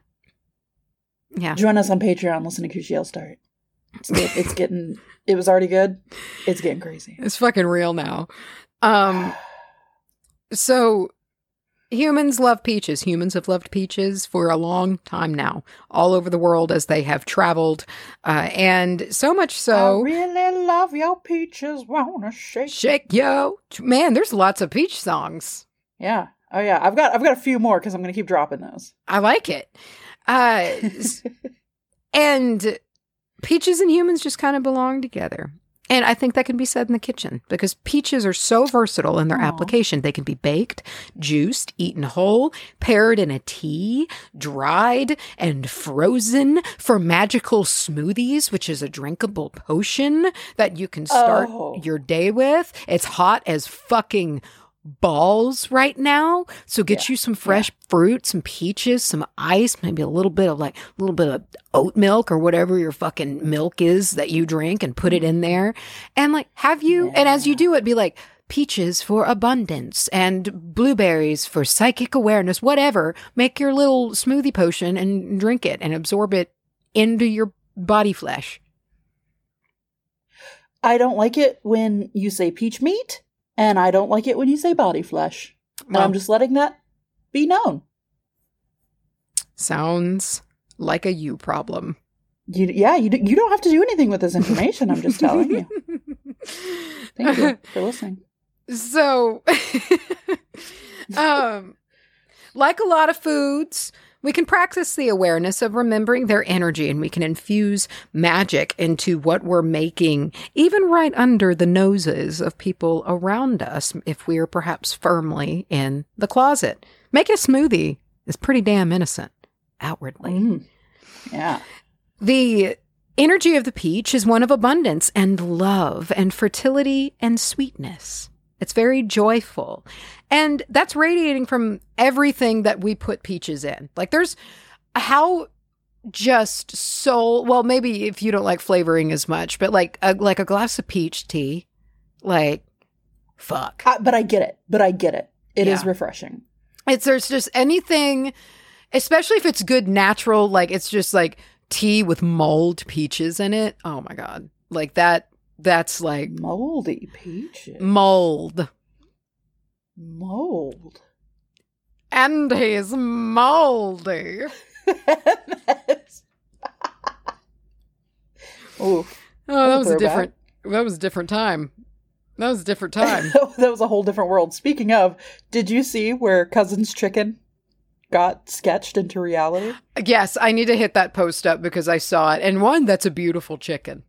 yeah. join us on Patreon. Listen to Kushiel's Dart. It's, it's getting. It was already good. It's getting crazy. It's fucking real now. Um, so humans love peaches. Humans have loved peaches for a long time now, all over the world as they have traveled, uh, and so much so. I really love your peaches. Wanna shake? Shake yo, man! There's lots of peach songs. Yeah. Oh yeah. I've got. I've got a few more because I'm gonna keep dropping those. I like it. Uh, and peaches and humans just kind of belong together. And I think that can be said in the kitchen because peaches are so versatile in their Aw. application. They can be baked, juiced, eaten whole, paired in a tea, dried, and frozen for magical smoothies, which is a drinkable potion that you can start Oh. your day with. It's hot as fucking balls right now. So get Yeah. you some fresh fruit, some peaches, some ice, maybe a little bit of like a little bit of oat milk or whatever your fucking milk is that you drink and put it in mm-hmm. there. And like have you and as you do it be like peaches for abundance and blueberries for psychic awareness, whatever. Make your little smoothie potion and drink it and absorb it into your body flesh. I don't like it when you say peach meat, and I don't like it when you say body flesh. Well, I'm just letting that be known. sounds like a you problem. You, yeah, you you don't have to do anything with this information. I'm just telling you. Thank you for listening. So, um, like a lot of foods, we can practice the awareness of remembering their energy and we can infuse magic into what we're making, even right under the noses of people around us, if we are perhaps firmly in the closet. Making a smoothie is pretty damn innocent outwardly. Mm. Yeah. The energy of the peach is one of abundance and love and fertility and sweetness. It's very joyful. And that's radiating from everything that we put peaches in. Like there's how just so well maybe if you don't like flavoring as much, but like a, like a glass of peach tea, like fuck. But I get it. But I get it. It is Yeah. refreshing. It's there's just anything, especially if it's good natural, like it's just like tea with mulled peaches in it. Oh my god, like that. That's like Moldy peaches. mold, Mold. and he's moldy. Ooh. Oh, that was a different. That was a different time. That was a different time. that was a whole different world. Speaking of, did you see where Cousins Chicken got sketched into reality? yes, I need to hit that post up because I saw it. And one, that's a beautiful chicken.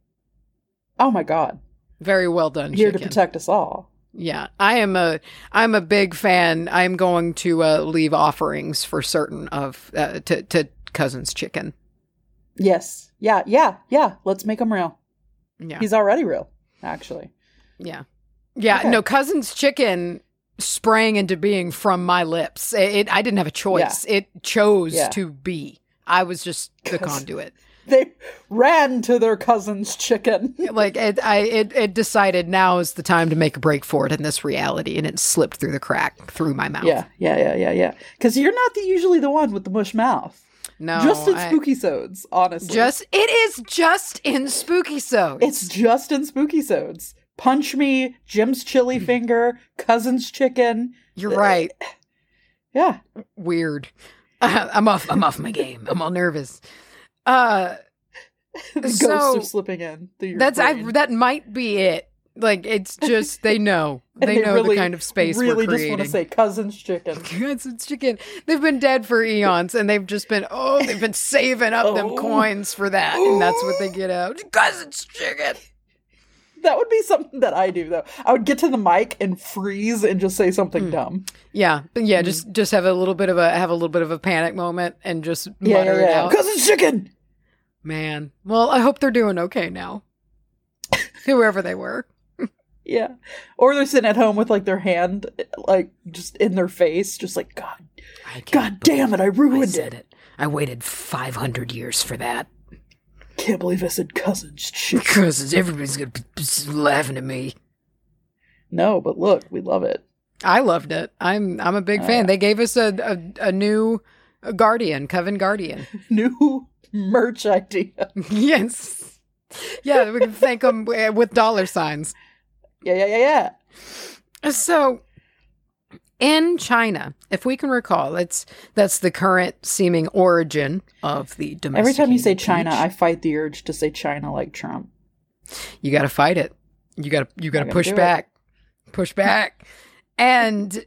Oh my god. Very well done. Here chicken. to protect us all. Yeah, I am a I'm a big fan. I'm going to uh, leave offerings for certain of uh, to to Cousins Chicken. Yes. Yeah, yeah, yeah. Let's make him real. Yeah, He's already real, actually. yeah, yeah. Okay. No, Cousins Chicken sprang into being from my lips. It, it- I didn't have a choice. It chose Yeah. to be. I was just the conduit. They ran to their cousin's chicken. Like it, I it, it decided now is the time to make a break for it in this reality, and it slipped through the crack through my mouth. yeah, yeah, yeah, yeah, yeah. Because you're not the, usually the one with the mush mouth. no, just in I- spooky sods, honestly. Just it is just in spooky so. it's just in spooky sods. Punch me, Jim's chili hmm. finger, cousin's chicken. You're right. Yeah. Weird. I'm off. I'm off my game. I'm all nervous. Uh, The ghosts So, are slipping in. that's I. That might be it. Like it's just they know. And They know really, the kind of space Really just want to say cousin's chicken. Cousin's chicken. They've been dead for eons, and they've just been oh, they've been saving up them Oh. coins for that, and that's what they get out. Cousin's chicken. That would be something that I do though. I would get to the mic and freeze and just say something Hmm. dumb. Yeah, yeah. Mm. Just just have a little bit of a have a little bit of a panic moment and just Yeah, mutter yeah, it yeah. out. Cousin's chicken. Man, well, I hope they're doing okay now. Whoever they were. Yeah. Or they're sitting at home with like their hand like just in their face, just like God, I God damn it, I I ruined said it. it. I waited 500 years for that. Can't believe I said cousin's chicken. Cousins, everybody's to be laughing at me. No, but look, we love it. I loved it. I'm I'm a big Oh, fan. They gave us a, a, a new Guardian, Coven Guardian. New merch idea. yes. Yeah, we can thank them uh, with dollar signs. Yeah, yeah, yeah, yeah. So in China, if we can recall, it's that's the current seeming origin of the domestic. Every time you say China, I fight the urge to say China like Trump. you got to fight it. You got to you got to gotta push do it. back, push back, and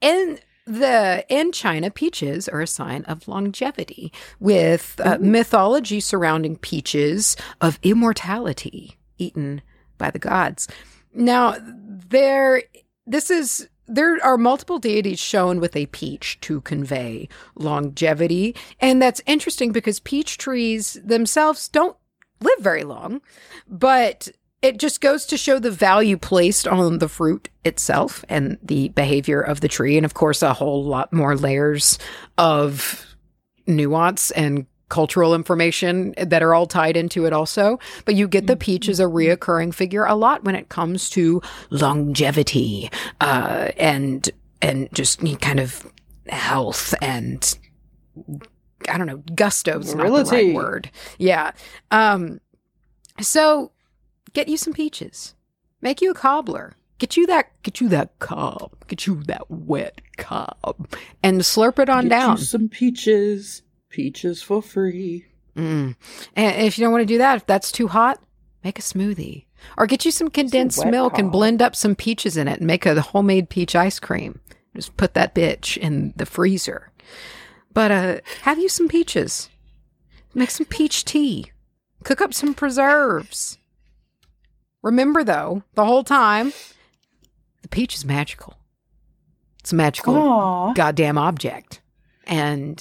in the in China, peaches are a sign of longevity, with uh, mythology surrounding peaches of immortality, eaten by the gods. Now, there, this is. There are multiple deities shown with a peach to convey longevity. And that's interesting because peach trees themselves don't live very long, but it just goes to show the value placed on the fruit itself and the behavior of the tree. And of course, a whole lot more layers of nuance and cultural information that are all tied into it also. But you get the peach as a reoccurring figure a lot when it comes to longevity uh, and and just kind of health and I don't know, gusto's not the right word. Yeah. Um so get you some peaches. Make you a cobbler. Get you that get you that cob. Get you that wet cob. And slurp it on Get down. You some peaches. Peaches for free. Mm. And if you don't want to do that, if that's too hot, make a smoothie. Or get you some condensed wet milk and blend up some peaches in it and make a homemade peach ice cream. Just put that bitch in the freezer. But uh have you some peaches. Make some peach tea. Cook up some preserves. Remember though, the whole time, the peach is magical. It's a magical Aw. goddamn object. And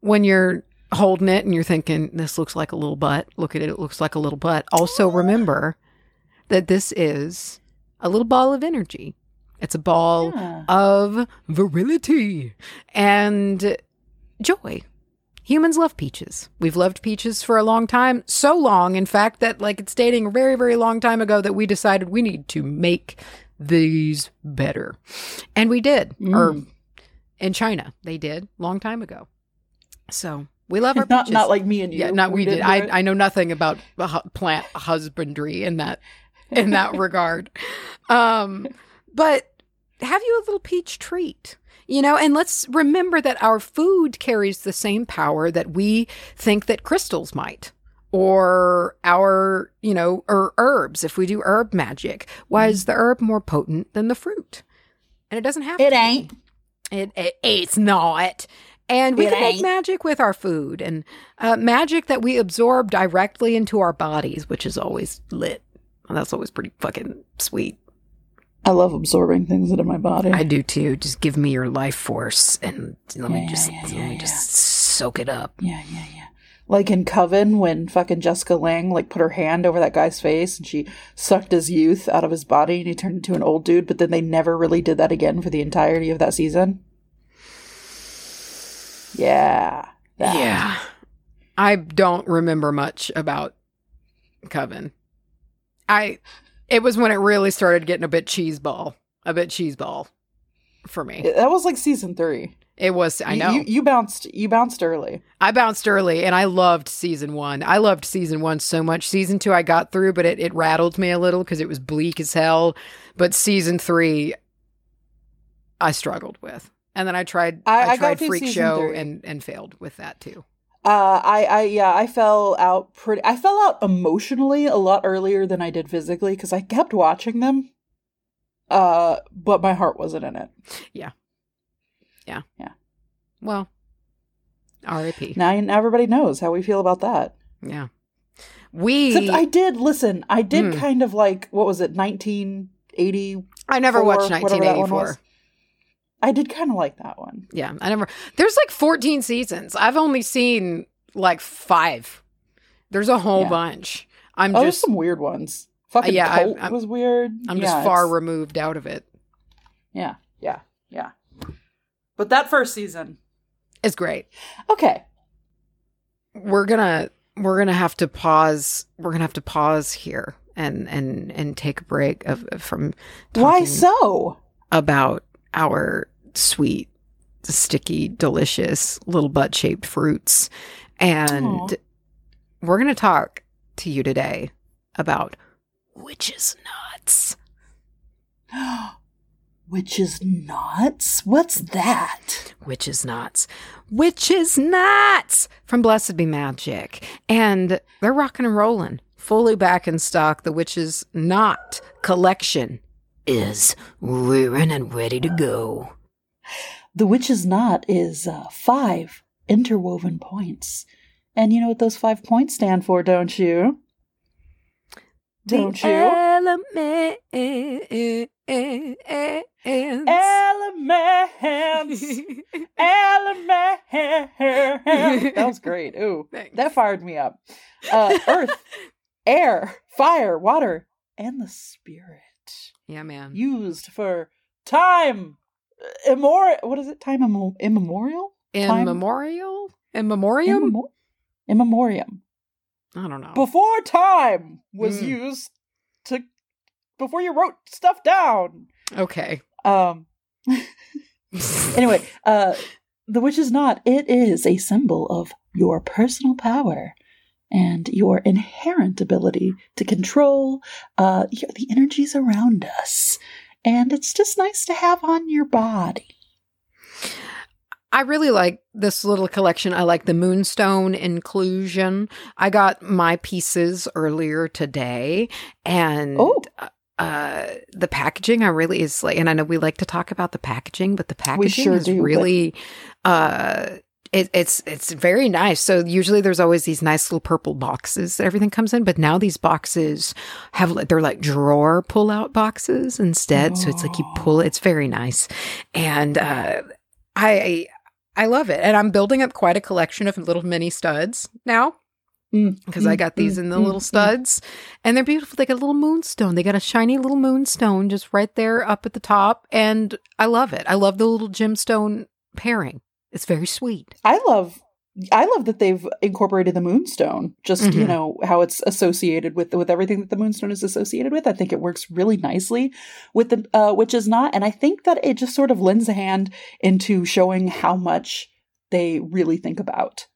when you're holding it and you're thinking, this looks like a little butt, look at it, it looks like a little butt. Also, remember that this is a little ball of energy. It's a ball Yeah. of virility and joy. Humans love peaches. We've loved peaches for a long time. So long, in fact, that like it's dating a very, very long time ago that we decided we need to make these better. And we did. Or Mm. in China, they did long time ago. So we love our Not peaches. not like me and you. yeah, not we, did. didn't I it. I know nothing about plant husbandry in that in that regard. Um, but have you a little peach treat? You know, and let's remember that our food carries the same power that we think that crystals might or our, you know, or herbs. If we do herb magic, why is the herb more potent than the fruit? And it doesn't have It to ain't. It, it it's not. And we It can make magic with our food and uh, magic that we absorb directly into our bodies, which is always lit. And that's always pretty fucking sweet. I love absorbing things into my body. I do too. Just give me your life force and let me just yeah, let yeah, me yeah. just soak it up. Yeah, yeah, yeah. Like in Coven, when fucking Jessica Lange like put her hand over that guy's face and she sucked his youth out of his body and he turned into an old dude, but then they never really did that again for the entirety of that season. Yeah. that. Yeah. I don't remember much about Coven. I it was when it really started getting a bit cheeseball. A bit cheeseball for me. That was like season three. It was I know. You, you bounced you bounced early. I bounced early and I loved season one. I loved season one so much. Season two I got through, but it, it rattled me a little because it was bleak as hell. But season three I struggled with. And then I tried I- I, I tried through Freak Show three. and, and failed with that too. Uh, I, I, yeah, I fell out pretty. I fell out emotionally a lot earlier than I did physically because I kept watching them. Uh, but my heart wasn't in it. Yeah, yeah, yeah. Well, R.I.P. Now, now everybody knows how we feel about that. Yeah. We Except I did listen. I did Hmm. kind of like what was it, nineteen eighty? I never watched one 1984. was. I did kind of like that one. Yeah, I never. There's like 14 seasons. I've only seen like five. There's a whole Yeah. bunch. I'm oh, just, some weird ones. Fucking yeah, I- Cult I'm- was weird. I'm Yeah, just far it's- removed out of it. yeah, yeah, yeah. But that first season, is great. okay. We're gonna we're gonna have to pause. We're gonna have to pause here and and and take a break of from Why so? about our sweet, sticky, delicious little butt shaped fruits, and Aw. we're gonna talk to you today about witches nuts. Witches nuts? What's that? Witches Knots. Witches Knots from Blessed Be Magick. And they're rocking and rolling. Fully back in stock. The Witches Knot collection is rearing and ready to go. The witch's knot is uh, five interwoven points. And you know what those five points stand for, don't you? Don't the you? Elements. Elements! Elements! that was great. Ooh, Thanks. that fired me up. Uh, earth, air, fire, water, and the spirit. yeah, man. Used for time immemorial. What is it? Time immemorial? In time- memorial? In memoriam? Immemor- immemorium. I don't know. Before time was Mm. used to, before you wrote stuff down. Okay. Um. Anyway, uh, the witch is not. It is a symbol of your personal power and your inherent ability to control uh the energies around us, and it's just nice to have on your body. I really like this little collection. I like the Moonstone inclusion. I got my pieces earlier today, and Oh. uh, the packaging I really is like, and I know we like to talk about the packaging, but the packaging sure is do, but- really, uh, it, it's it's very nice. So usually there's always these nice little purple boxes that everything comes in, but now these boxes have they're like drawer pull out boxes instead. So it's like you pull it. It's very nice, and uh, I I love it, and I'm building up quite a collection of little mini studs now Mm, because I mm, got these mm, in the mm, little mm. studs, and they're beautiful. They got a little moonstone. They got a shiny little moonstone just right there up at the top, and I love it. I love the little gemstone pairing. It's very sweet. I love I love that they've incorporated the moonstone. Just you Mhm. know how it's associated with with everything that the moonstone is associated with. I think it works really nicely with the uh, which is not, and I think that it just sort of lends a hand into showing how much they really think about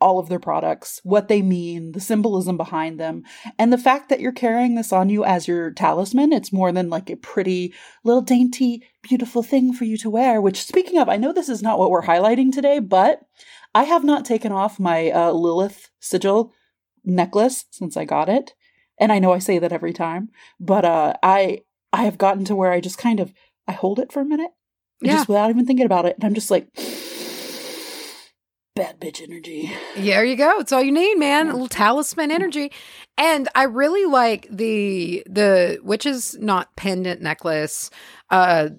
all of their products, what they mean, the symbolism behind them, and the fact that you're carrying this on you as your talisman. It's more than like a pretty little dainty, beautiful thing for you to wear. Which, speaking of, I know this is not what we're highlighting today, but I have not taken off my uh, Lilith sigil necklace since I got it. And I know I say that every time, but uh I I have gotten to where I just kind of I hold it for a minute. Yeah. Just without even thinking about it. And I'm just like bad bitch energy. Yeah, there you go. It's all you need, man. A little talisman energy. And I really like the the witch's not pendant necklace. Uh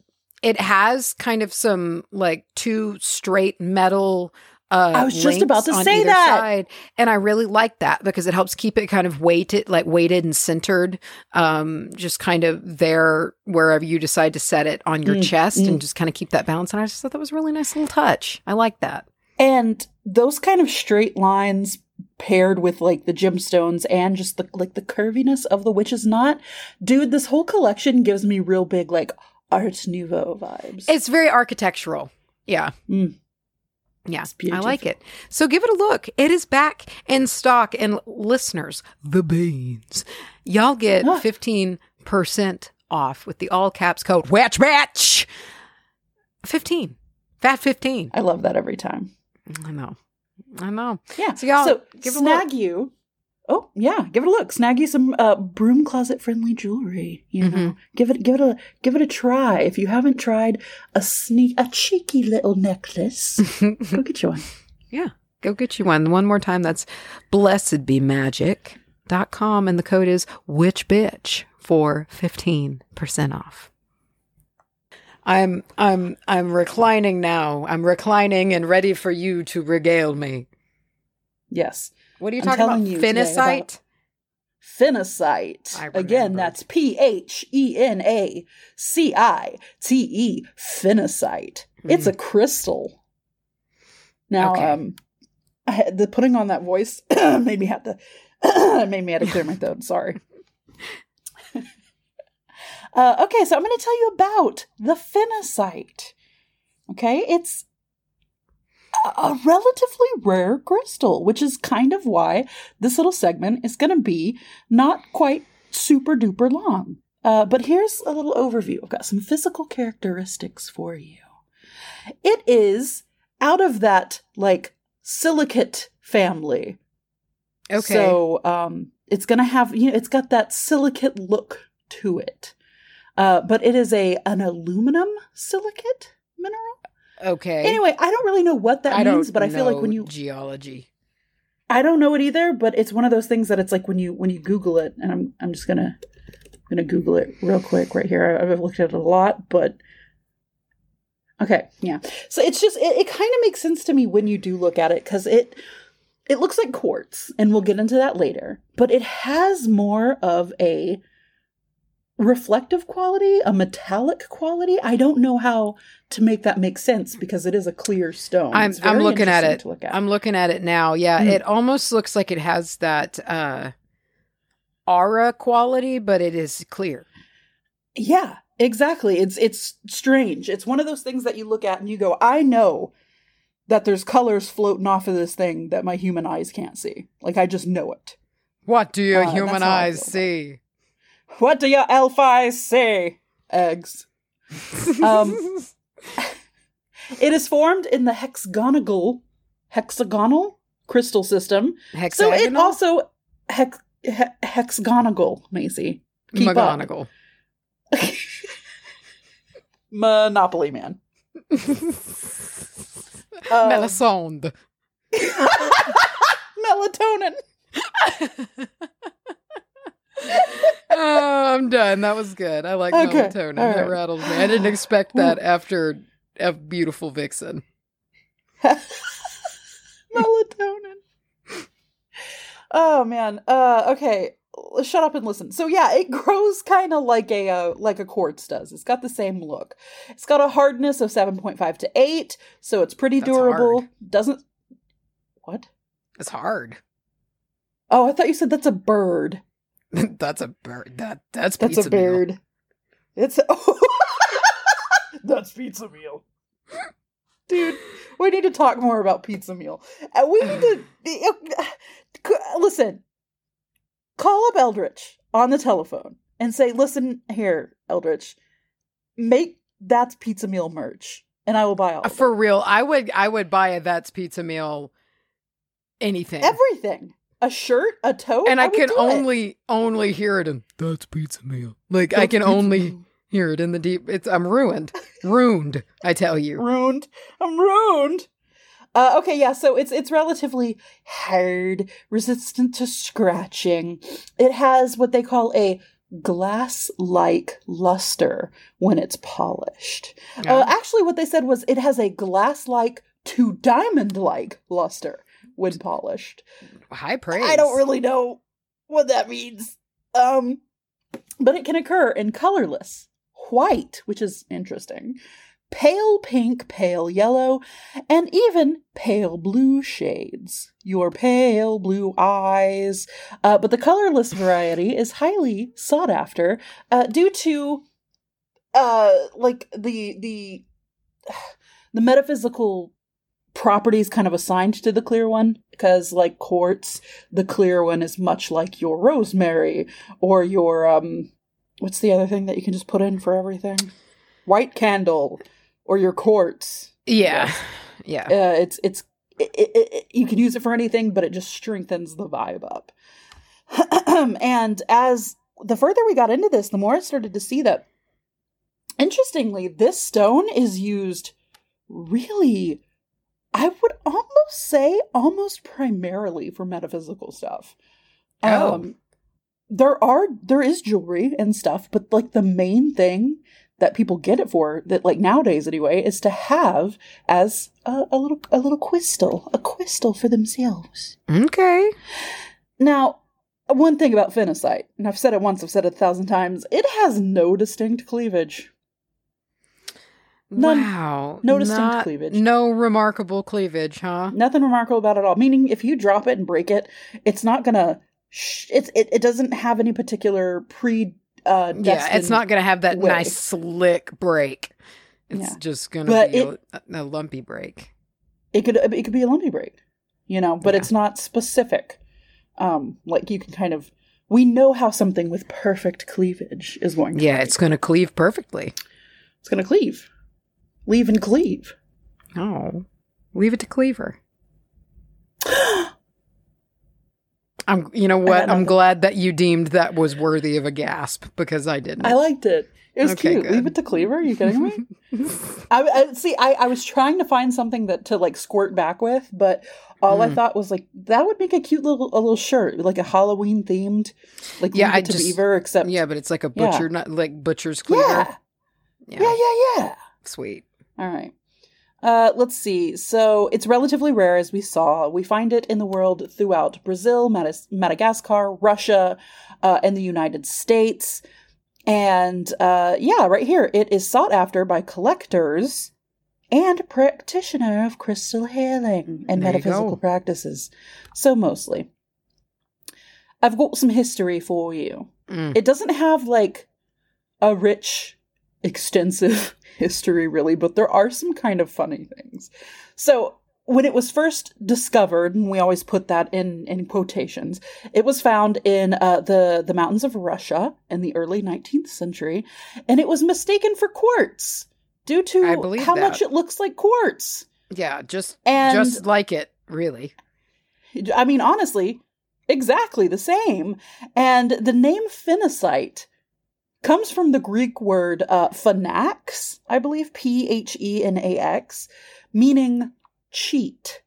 it has kind of some like two straight metal uh I was just about to say that. side. and I really like that because it helps keep it kind of weighted like weighted and centered um just kind of there wherever you decide to set it on your Mm, chest mm. and just kind of keep that balance and I just thought that was a really nice little touch. I like that. And those kind of straight lines paired with like the gemstones and just the like the curviness of the witch's knot, dude, this whole collection gives me real big like Art Nouveau vibes. It's very architectural. Yeah. Mm. Yeah. I like it. So give it a look. It is back in stock. And listeners, the beans, y'all get Ah. 15% off with the all caps code WETCH BATCH 15. Fat 15. I love that every time. I know. I know. Yeah. So y'all so give snag you. Oh yeah, give it a look. Snag you some uh, broom closet friendly jewelry. You Mm-hmm. know, give it give it a give it a try. If you haven't tried a sneak a cheeky little necklace, go get you one. Yeah. Go get you one. One more time. That's blessedbemagick.com. And the code is witchbitch for 15% off. I'm I'm I'm reclining now. I'm reclining and ready for you to regale me. Yes. What are you I'm talking about? you today Phenacite? about- Phenacite. I Again, that's P H E N A C I T E. Phenacite. It's a crystal. Now, Hmm. Okay. um, I had, the putting on that voice made me have to made me have to clear my throat. Sorry. Uh, okay, so I'm going to tell you about the phenacite. Okay, it's a- relatively rare crystal, which is kind of why this little segment is going to be not quite super duper long. Uh, but here's a little overview. I've got some physical characteristics for you. It is out of that like silicate family. Okay. So um, it's gonna have you know it's got that silicate look to it. Uh, but it is a an aluminum silicate mineral. okay. Anyway, I don't really know what that I means, but I feel like when you geology. I don't know it either, but it's one of those things that it's like when you when you Google it, and I'm I'm just gonna I'm gonna Google it real quick right here. I've looked at it a lot, but okay, yeah. So it's just it, it kind of makes sense to me when you do look at it because it it looks like quartz, and we'll get into that later. But it has more of a reflective quality, a metallic quality. I don't know how to make that make sense because it is a clear stone. I'm I'm looking at it. to look at. I'm looking at it now. Yeah, Mm. it almost looks like it has that uh aura quality, but it is clear. Yeah, exactly. It's it's strange. It's one of those things that you look at and you go, I know that there's colors floating off of this thing that my human eyes can't see. Like I just know it. What do your Uh, human that's how I eyes see? What do your elf eyes say? Eggs. Um, It is formed in the hexagonal hexagonal crystal system. So it also hex, he, hexagonal, Macy. Keep. McGonagall. Monopoly man. Um, Melisande. melatonin. oh, I'm done. That was good. I like Okay, melatonin. all That rattled me. I didn't expect that after a beautiful vixen. melatonin. Oh man. Uh okay. Shut up and listen. So yeah, it grows kind of like a uh, like a quartz does. It's got the same look. It's got a hardness of 7.5 to 8, so it's pretty That's durable. hard. Doesn't What? It's hard. Oh, I thought you said that's a bird. that's a bird. That that's pizza meal. That's a meal. bird. It's That's pizza meal. Dude, we need to talk more about pizza meal. Uh, we need to listen. Call up Eldrich on the telephone and say, "Listen here, Eldrich, make that's pizza meal merch, and I will buy all Uh, For real, I would I would buy a that's pizza meal anything. everything." A shirt, a tote, and I, would can do it. only only hear it in that's pizza meal. Like I can only meal. hear it in the deep. It's I'm ruined, ruined. I tell you. ruined. I'm ruined. Uh, okay, yeah, so it's it's relatively hard, resistant to scratching. It has what they call a glass-like luster when it's polished. Uh, actually, what they said was it has a glass-like to diamond-like luster when polished. High praise. I don't really know what that means. Um, but it can occur in colorless, white, which is interesting, pale pink, pale yellow, and even pale blue shades. Your pale blue eyes. Uh, but the colorless variety is highly sought after uh, due to, uh, like the the the metaphysical properties kind of assigned to the clear one because like quartz the clear one is much like your rosemary or your um what's the other thing that you can just put in for everything? White candle or your quartz. Yeah, yeah. uh, it's it's it, it, it, you can use it for anything but it just strengthens the vibe up. And as the further we got into this the more i started to see that interestingly this stone is used really i would almost say almost primarily for metaphysical stuff Oh. um there are there is jewelry and stuff but like the main thing that people get it for that like nowadays anyway is to have as a, a little a little crystal a crystal for themselves Okay. now one thing about phenacite and i've said it once i've said it a thousand times it has no distinct cleavage None- wow. no distinct Not- cleavage. No remarkable cleavage, huh? nothing remarkable about it at all meaning if you drop it and break it it's not gonna sh- it's it, it doesn't have any particular pre uh Yeah, it's not going to have that way. nice slick break. It's Yeah. just going to But be it- a, a lumpy break. it could it could be a lumpy break you know but Yeah. it's not specific um like you can kind of we know how something with perfect cleavage is going to Yeah, break. it's going to cleave perfectly. it's going to cleave leave and cleave Oh, leave it to Cleaver. I'm. You know what? I'm glad that you deemed that was worthy of a gasp because I didn't. i liked it it was Okay, cute good. leave it to cleaver are you kidding me I, I see I, I was trying to find something that to like squirt back with but all i Mm. thought was like that would make a cute little a little shirt like a halloween themed like Yeah, I to just- beaver except yeah, but it's like a Yeah. butcher, not like butcher's cleaver. yeah yeah yeah yeah Sweet. All right. Uh, let's see. So it's relatively rare, as we saw. We find it in the world throughout Brazil, Madas- Madagascar, Russia, uh, and the United States. And uh, yeah, right here, it is sought after by collectors and practitioner of crystal healing and There metaphysical practices. So mostly. I've got some history for you Mm. it doesn't have like a rich extensive history really but there are some kind of funny things so when it was first discovered and we always put that in in quotations it was found in uh, the the mountains of russia in the early 19th century and it was mistaken for quartz due to how that. much it looks like quartz Yeah, just and just like it, really. I mean, honestly, exactly the same. And the name phenacite comes from the Greek word uh, phenax, I believe, P H E N A X, meaning cheat.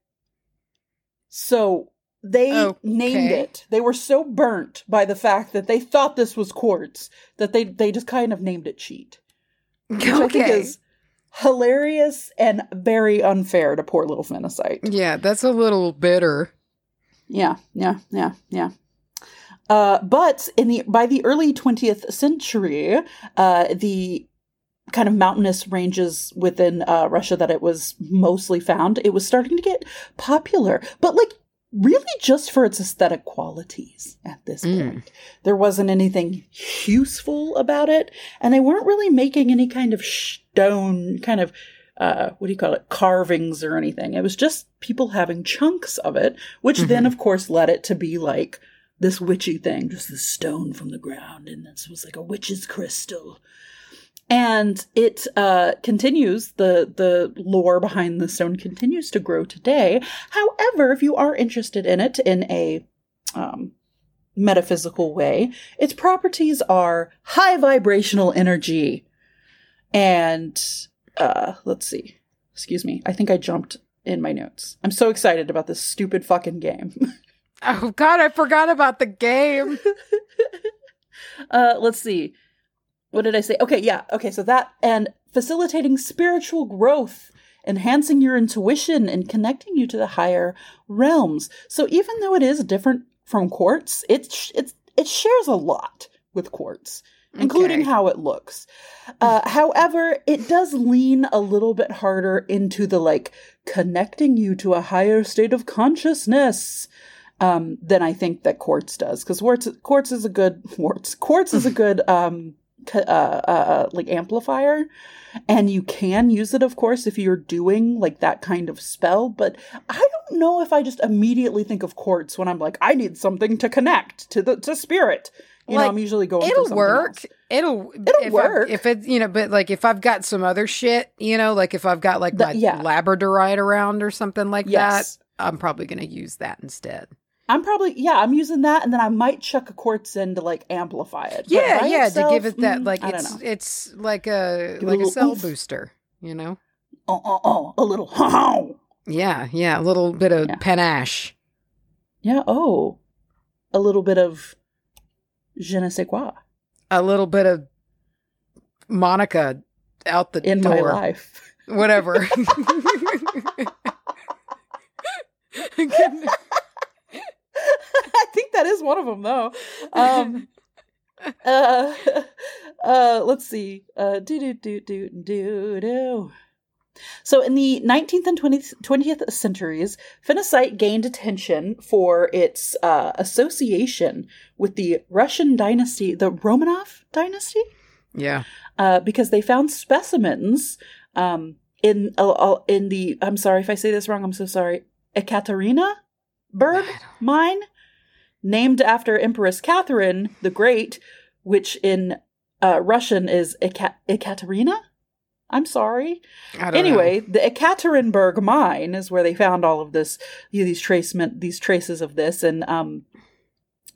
So they named it. They were so burnt by the fact that they thought this was quartz that they they just kind of named it cheat, which I think is hilarious and very unfair to poor little phenacite. yeah, that's a little bitter. Yeah, yeah, yeah, yeah. Uh, but in the by the early 20th century, uh, the kind of mountainous ranges within uh, Russia that it was mostly found, it was starting to get popular, but like really just for its aesthetic qualities at this Mm. point. There wasn't anything useful about it, and they weren't really making any kind of stone kind of uh, what do you call it, carvings or anything. It was just people having chunks of it, which then, of course, led it to be like this witchy thing, just this stone from the ground, and this was like a witch's crystal. And it uh, continues, the, the lore behind the stone continues to grow today. However, if you are interested in it in a um, metaphysical way. Its properties are high vibrational energy. And uh, let's see. Excuse me. I think I jumped in my notes. I'm so excited about this stupid fucking game. Oh God, I forgot about the game. uh, let's see. What did I say? Okay, yeah. Okay, so that and facilitating spiritual growth, enhancing your intuition, and connecting you to the higher realms. So even though it is different from quartz, it it's it shares a lot with quartz including Okay. how it looks. Uh, however, it does lean a little bit harder into the like connecting you to a higher state of consciousness um, than I think that quartz does. Because quartz, quartz is a good quartz. Quartz is a good um, uh, uh, uh, like amplifier, and you can use it, of course, if you're doing like that kind of spell. But I don't know if I just immediately think of quartz when I'm like, I need something to connect to the to spirit. You Like, know, I'm usually going. It'll work. else. It'll It'll if I- work. if it you know, but like if I've got some other shit, you know, like if I've got like The- my yeah. labradorite around or something like Yes. that, I'm probably gonna use that instead. I'm probably yeah, I'm using that, and then I might chuck a quartz in to like amplify it. Yeah, yeah, itself, to give it that mm, like it's it's like a Give it a like a cell oomph. booster, you know. oh, oh, oh, a little oh, Yeah, yeah, a little bit of Yeah. panache. yeah, oh, a little bit of je ne sais quoi a little bit of Monica out the in door. my life. Whatever. I that is one of them, though. Um, uh, uh, let's see. Uh, do do do do do do. So, in the 19th and 20th, 20th centuries, phenacite gained attention for its uh, association with the Russian dynasty, the Romanov dynasty, yeah. uh, because they found specimens um, in uh, in the. I'm sorry if I say this wrong. I'm so sorry. Ekaterina Berg mine, named after Empress Catherine the Great, which in uh, Russian is Eka- Ekaterina. I'm sorry. Anyway, the Ekaterinburg mine is where they found all of this, these tracement, these traces of this, and um,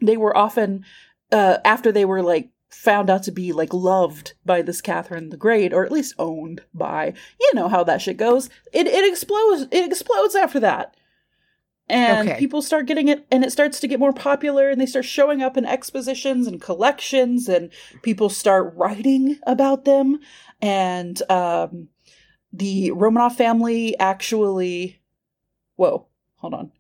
they were often uh, after they were like found out to be like loved by this Catherine the Great, or at least owned by. You know how that shit goes. It it explodes. It explodes after that. And Okay. people start getting it, and it starts to get more popular, and they start showing up in expositions and collections, and people start writing about them. And um, the Romanov family actually. Whoa, hold on.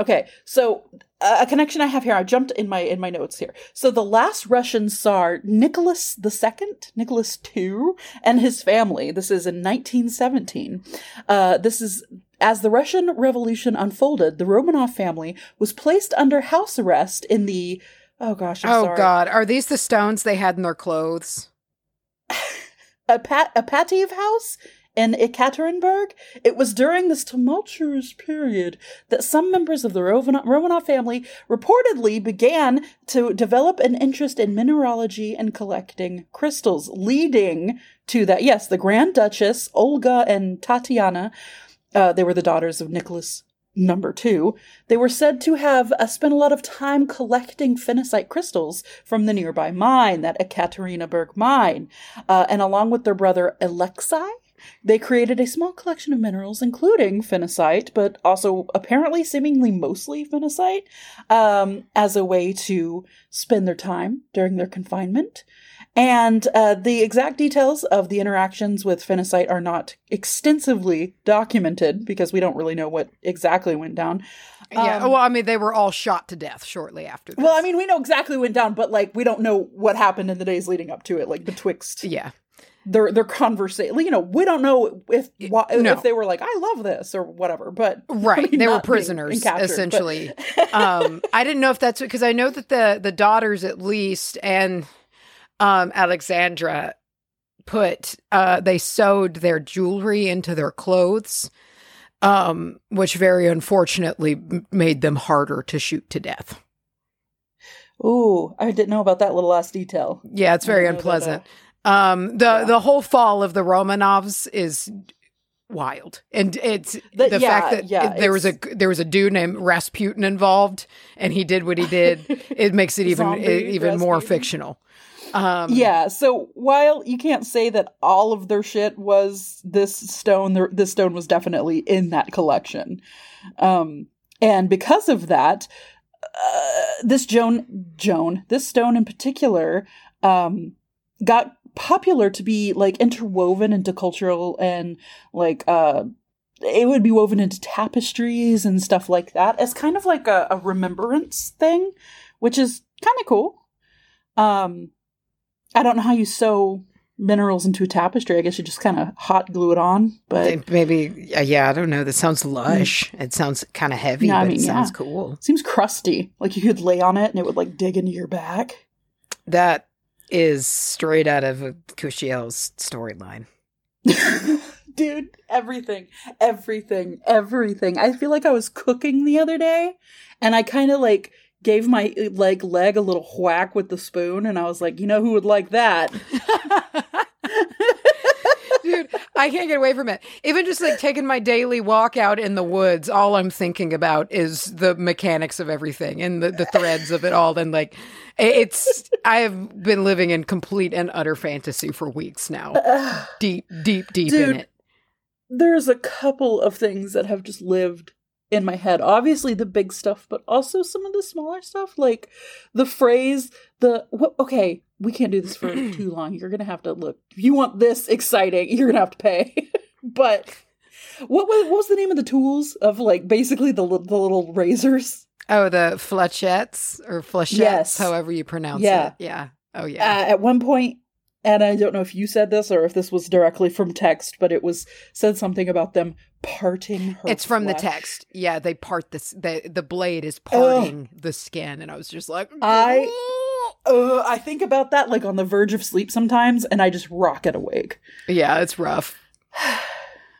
Okay, so a connection I have here. I jumped in my in my notes here. So the last Russian Tsar, Nicholas II, Nicholas II, and his family. This is in 1917. Uh, this is as the Russian Revolution unfolded. The Romanov family was placed under house arrest in the. Oh gosh, I'm oh sorry. God, are these the stones they had in their clothes? a pat a Pativ house in Ekaterinburg. It was during this tumultuous period that some members of the Romanov family reportedly began to develop an interest in mineralogy and collecting crystals, leading to that. Yes, the Grand Duchess Olga and Tatiana. Uh, they were the daughters of Nicholas number two. They were said to have uh, spent a lot of time collecting phenacite crystals from the nearby mine, that Ekaterinburg mine. Uh, and along with their brother Alexei, they created a small collection of minerals, including phenacite, but also apparently seemingly mostly phenacite, um, as a way to spend their time during their confinement. And uh, the exact details of the interactions with phenacite are not extensively documented because we don't really know what exactly went down. yeah. Um, Well, I mean, they were all shot to death shortly after. This. Well, I mean, we know exactly what went down, but like we don't know what happened in the days leading up to it, like betwixt yeah. their their conversation. You know, we don't know if why, No. if they were like, "I love this" or whatever. But Right, I mean, they were prisoners essentially. um, I didn't know if that's because I know that the the daughters at least and um, Alexandra put uh, they sewed their jewelry into their clothes, um, which very unfortunately made them harder to shoot to death. Ooh, I didn't know about that little last detail. Yeah, it's very didn't know that, unpleasant. Um, the yeah. the whole fall of the Romanovs is wild. And it's The- the, yeah, fact that yeah, there was a there was a dude named Rasputin involved, and he did what he did. it makes it even it, even more fictional. Um, yeah, so while you can't say that all of their shit was this stone, this stone was definitely in that collection. Um, and because of that, uh, this Joan, Joan, this stone in particular, um, got popular to be like interwoven into cultural and like uh it would be woven into tapestries and stuff like that as kind of like a, a remembrance thing which is kind of cool um i don't know how you sew minerals into a tapestry i guess you just kind of hot glue it on but maybe yeah, I don't know. That sounds lush. Mm. It sounds kind of heavy, Yeah, I but mean, it sounds yeah. cool. seems crusty like you could lay on it and it would like dig into your back That is straight out of Kushiel's storyline. Dude, everything, everything, everything. I feel like I was cooking the other day and I kind of like gave my like leg a little whack with the spoon and I was like, you know who would like that? Dude, I can't get away from it. Even just like taking my daily walk out in the woods, all I'm thinking about is the mechanics of everything and the, the threads of it all. And like, it's, I've been living in complete and utter fantasy for weeks now. Deep, deep, deep in it. There's a couple of things that have just lived in my head. Obviously the big stuff, but also some of the smaller stuff like the phrase the wh- okay, we can't do this for too long. You're to have to look. If you want this exciting, you're to have to pay. but what was what was the name of the tools of like basically the the little razors? Oh, the flechettes or flechettes, Yes. however you pronounce Yeah. it. Yeah. Oh, Uh, yeah. at one point, and I don't know if you said this or if this was directly from text, but it was said something about them parting her. it's from the text. Yeah, they part this. The the blade is parting the skin, and I was just like, I- Uh, I think about that like on the verge of sleep sometimes, and I just rocket awake. yeah, it's rough.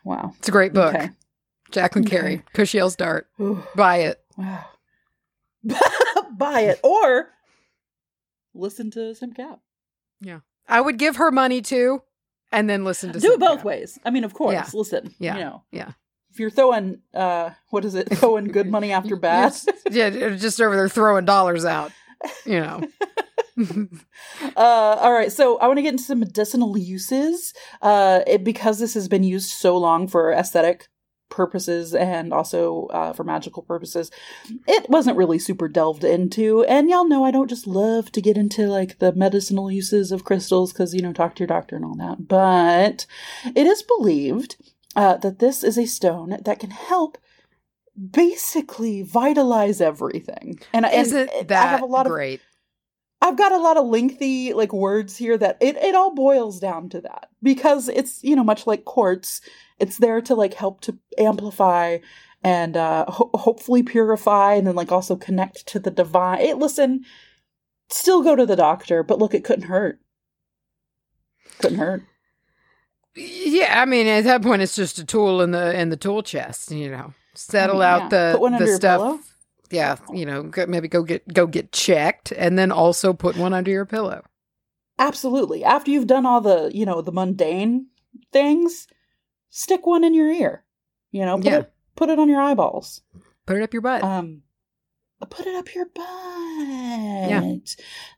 Wow. It's a great book. Okay. Jacqueline Okay. Carey, Kushiel's Dart. Ooh, Buy it. wow. Buy it or listen to Sim Cap. I would give her money too, and then listen to Do it both ways. I mean, of course. Yeah. Listen. Yeah. You know, Yeah. if you're throwing, uh, what is it? Throwing good money after bad. yeah, just over there throwing dollars out. You know. Uh, all right, so I want to get into some medicinal uses. Uh, it, because this has been used so long for aesthetic purposes and also uh, for magical purposes, it wasn't really super delved into. And y'all know I don't just love to get into like the medicinal uses of crystals because you know talk to your doctor and all that. But it is believed uh, that this is a stone that can help. Basically, vitalize everything, and and Isn't I that have a lot of great? I've got a lot of lengthy like words here that it, it all boils down to that because it's you know much like quartz it's there to like help to amplify and uh ho- hopefully purify and then like also connect to the divine it, listen still go to the doctor but look it couldn't hurt couldn't hurt Yeah, I mean, at that point, it's just a tool in the in the tool chest. You know, settle mean, out the Put one under the stuff. pillow. Yeah, you know, maybe go get go get checked, and then also put one under your pillow. absolutely after you've done all the you know the mundane things stick one in your ear you know put Yeah. it put it on your eyeballs Put it up your butt. Um, put it up your butt. Yeah.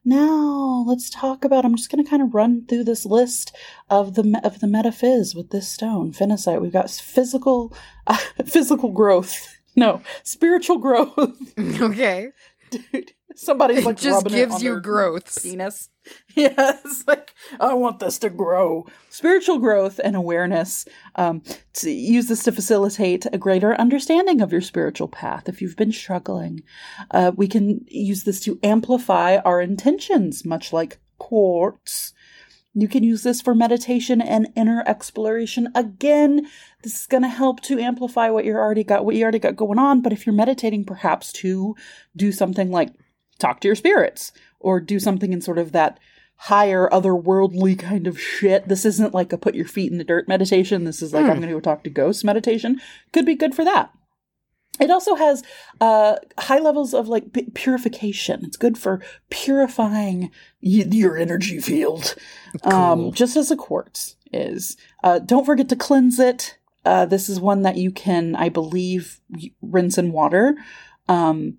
Now let's talk about. I'm just going to kind of run through this list of the of the metaphys with this stone, phenacite. We've got physical, uh, physical growth. No, spiritual growth. okay, Dude, somebody's it like just rubbing it gives on you their growths. penis. Yes, like I want this to grow. Spiritual growth and awareness. Um, to use this to facilitate a greater understanding of your spiritual path. If you've been struggling, uh, we can use this to amplify our intentions, much like quartz. You can use this for meditation and inner exploration. Again, this is going to help to amplify what you already got, what you already got going on. But if you're meditating, perhaps to do something like talk to your spirits or do something in sort of that higher otherworldly kind of shit. This isn't like a put your feet in the dirt meditation. This is like Hmm. I'm going to go talk to ghosts meditation. Could be good for that. It also has uh, high levels of like pu- purification. It's good for purifying y- your energy field, Cool. um, just as a quartz is. Uh, don't forget to cleanse it. Uh, this is one that you can, I believe, rinse in water um,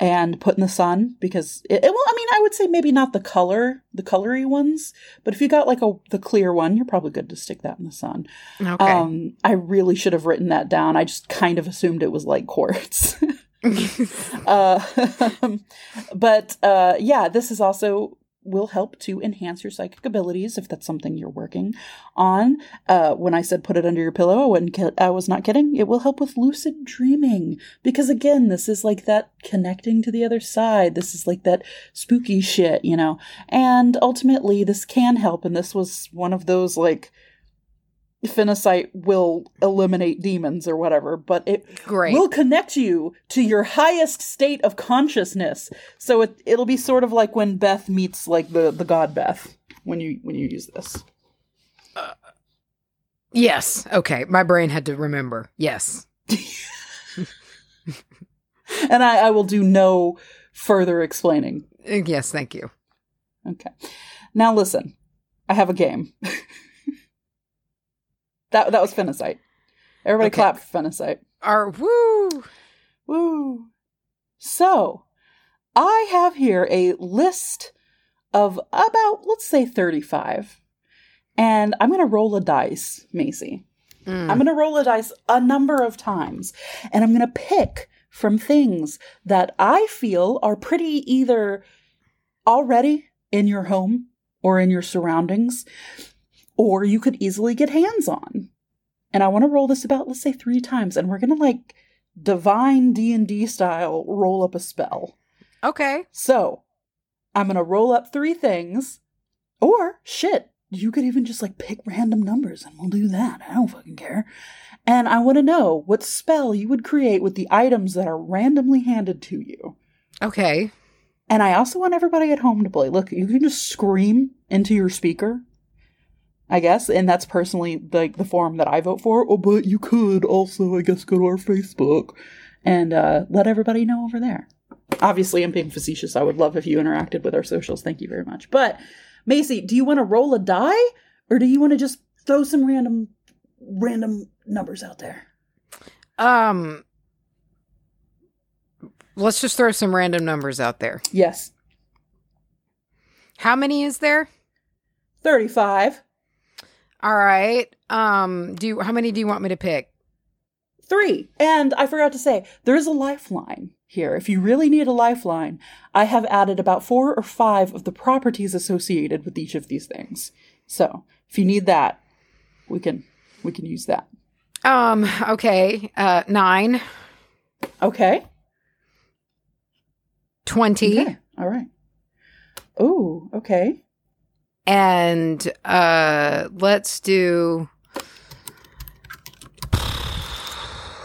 and put in the sun because it, it. Well, I mean, I would say maybe not the color, the colory ones, but if you got like a the clear one, you're probably good to stick that in the sun. Okay. Um, I really should have written that down. I just kind of assumed it was like quartz. uh, but uh, yeah, this is also will help to enhance your psychic abilities if that's something you're working on. Uh, when I said put it under your pillow, I, wasn't ki- I was not kidding. It will help with lucid dreaming because again, this is like that connecting to the other side. This is like that spooky shit, you know. And ultimately, this can help. And this was one of those like phenacite will eliminate demons or whatever, but it Great. will connect you to your highest state of consciousness. So it it'll be sort of like when Beth meets like the the god Beth when you when you use this. yes. Okay. My brain had to remember. Yes. And I, I will do no further explaining. Uh, Yes. Thank you. Okay. Now listen, I have a game. that that was Phenacite. Everybody Okay. clap for Phenacite. Our woo. Woo. So, I have here a list of about, let's say, 35. And I'm going to roll a dice, Macy. Mm. I'm going to roll a dice a number of times. And I'm going to pick from things that I feel are pretty either already in your home or in your surroundings, or you could easily get hands on. And I want to roll this about, let's say, three times. And we're going to like divine D&D style roll up a spell. Okay. So, I'm going to roll up three things or shit, you could even just like pick random numbers and we'll do that. I don't fucking care. And I want to know what spell you would create with the items that are randomly handed to you. Okay. And I also want everybody at home to play. Look, you can just scream into your speaker. I guess, and that's personally like the form that I vote for. Oh, but you could also, I guess, go to our Facebook and uh, let everybody know over there. Obviously, I'm being facetious. I would love if you interacted with our socials. Thank you very much. But Macy, do you want to roll a die, or do you want to just throw some random, random numbers out there? Um. Let's just throw some random numbers out there. Yes, How many is there? thirty-five. All right. Um. Do you? How many do you want me to pick? Three. And I forgot to say, there is a lifeline here. If you really need a lifeline, I have added about four or five of the properties associated with each of these things. So if you need that, we can we can use that. Um. Okay. Uh. Nine. Okay. Twenty. Okay. All right. Oh, okay. And uh. Let's do.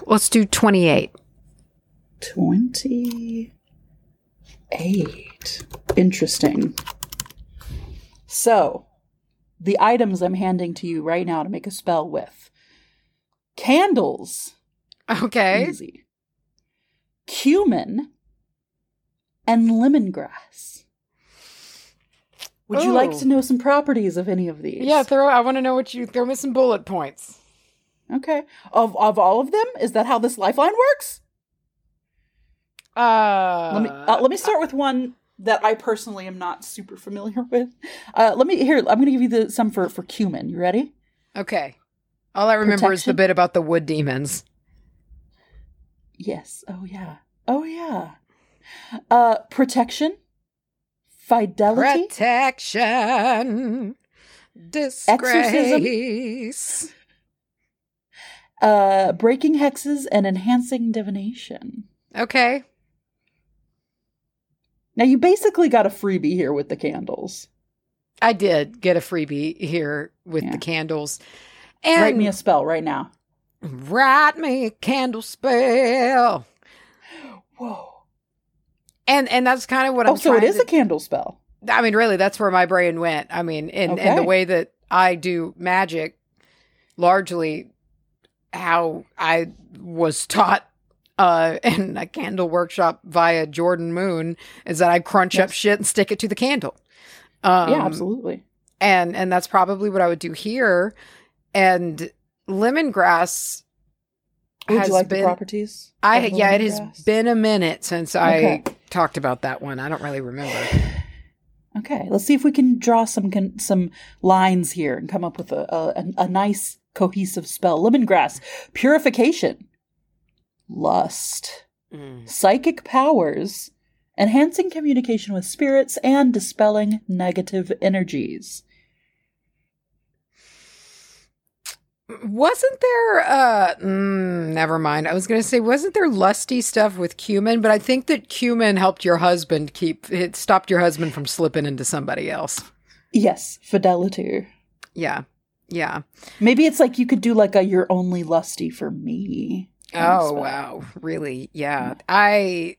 Let's do twenty-eight. 28. Interesting. So, the items I'm handing to you right now to make a spell with candles. Okay. Easy. Cumin and lemongrass. Would you like to know some properties of any of these? Yeah. Throw. I want to know what you throw me some bullet points. Okay. Of of all of them, is that how this lifeline works? Uh. Let me uh, let me start with one that I personally am not super familiar with. Uh, let me here. I'm going to give you the some for for cumin. You ready? Okay. All I remember is the bit about the wood demons. Yes. Oh yeah. Oh yeah. Uh, protection, fidelity, Protection. Disgrace. uh, breaking hexes, and enhancing divination. Okay. Now you basically got a freebie here with the candles. I did get a freebie here with Yeah. the candles. And Write me a spell right now. write me a candle spell. Whoa. And and that's kind of what Oh, I'm Oh, so it is to, a candle spell. I mean, really, that's where my brain went. I mean, and, and the way that I do magic, largely how I was taught uh, in a candle workshop via Jordan Moon is that I crunch up shit and stick it to the candle. Um, yeah, absolutely. and and that's probably what I would do here. And lemongrass Would has you like been. the properties? I yeah, it has been a minute since Okay. Talked about that one. I don't really remember. Okay, let's see if we can draw some con- some lines here and come up with a, a a- a nice cohesive spell. Lemongrass, purification, lust, Mm. psychic powers, enhancing communication with spirits, and dispelling negative energies. Wasn't there uh mm, never mind. I was going to say wasn't there lusty stuff with cumin, but I think that cumin helped your husband keep it stopped your husband from slipping into somebody else. Yes, fidelity. Yeah. Yeah. Maybe it's like you could do like a "you're only lusty for me." Oh wow. Really? Yeah. I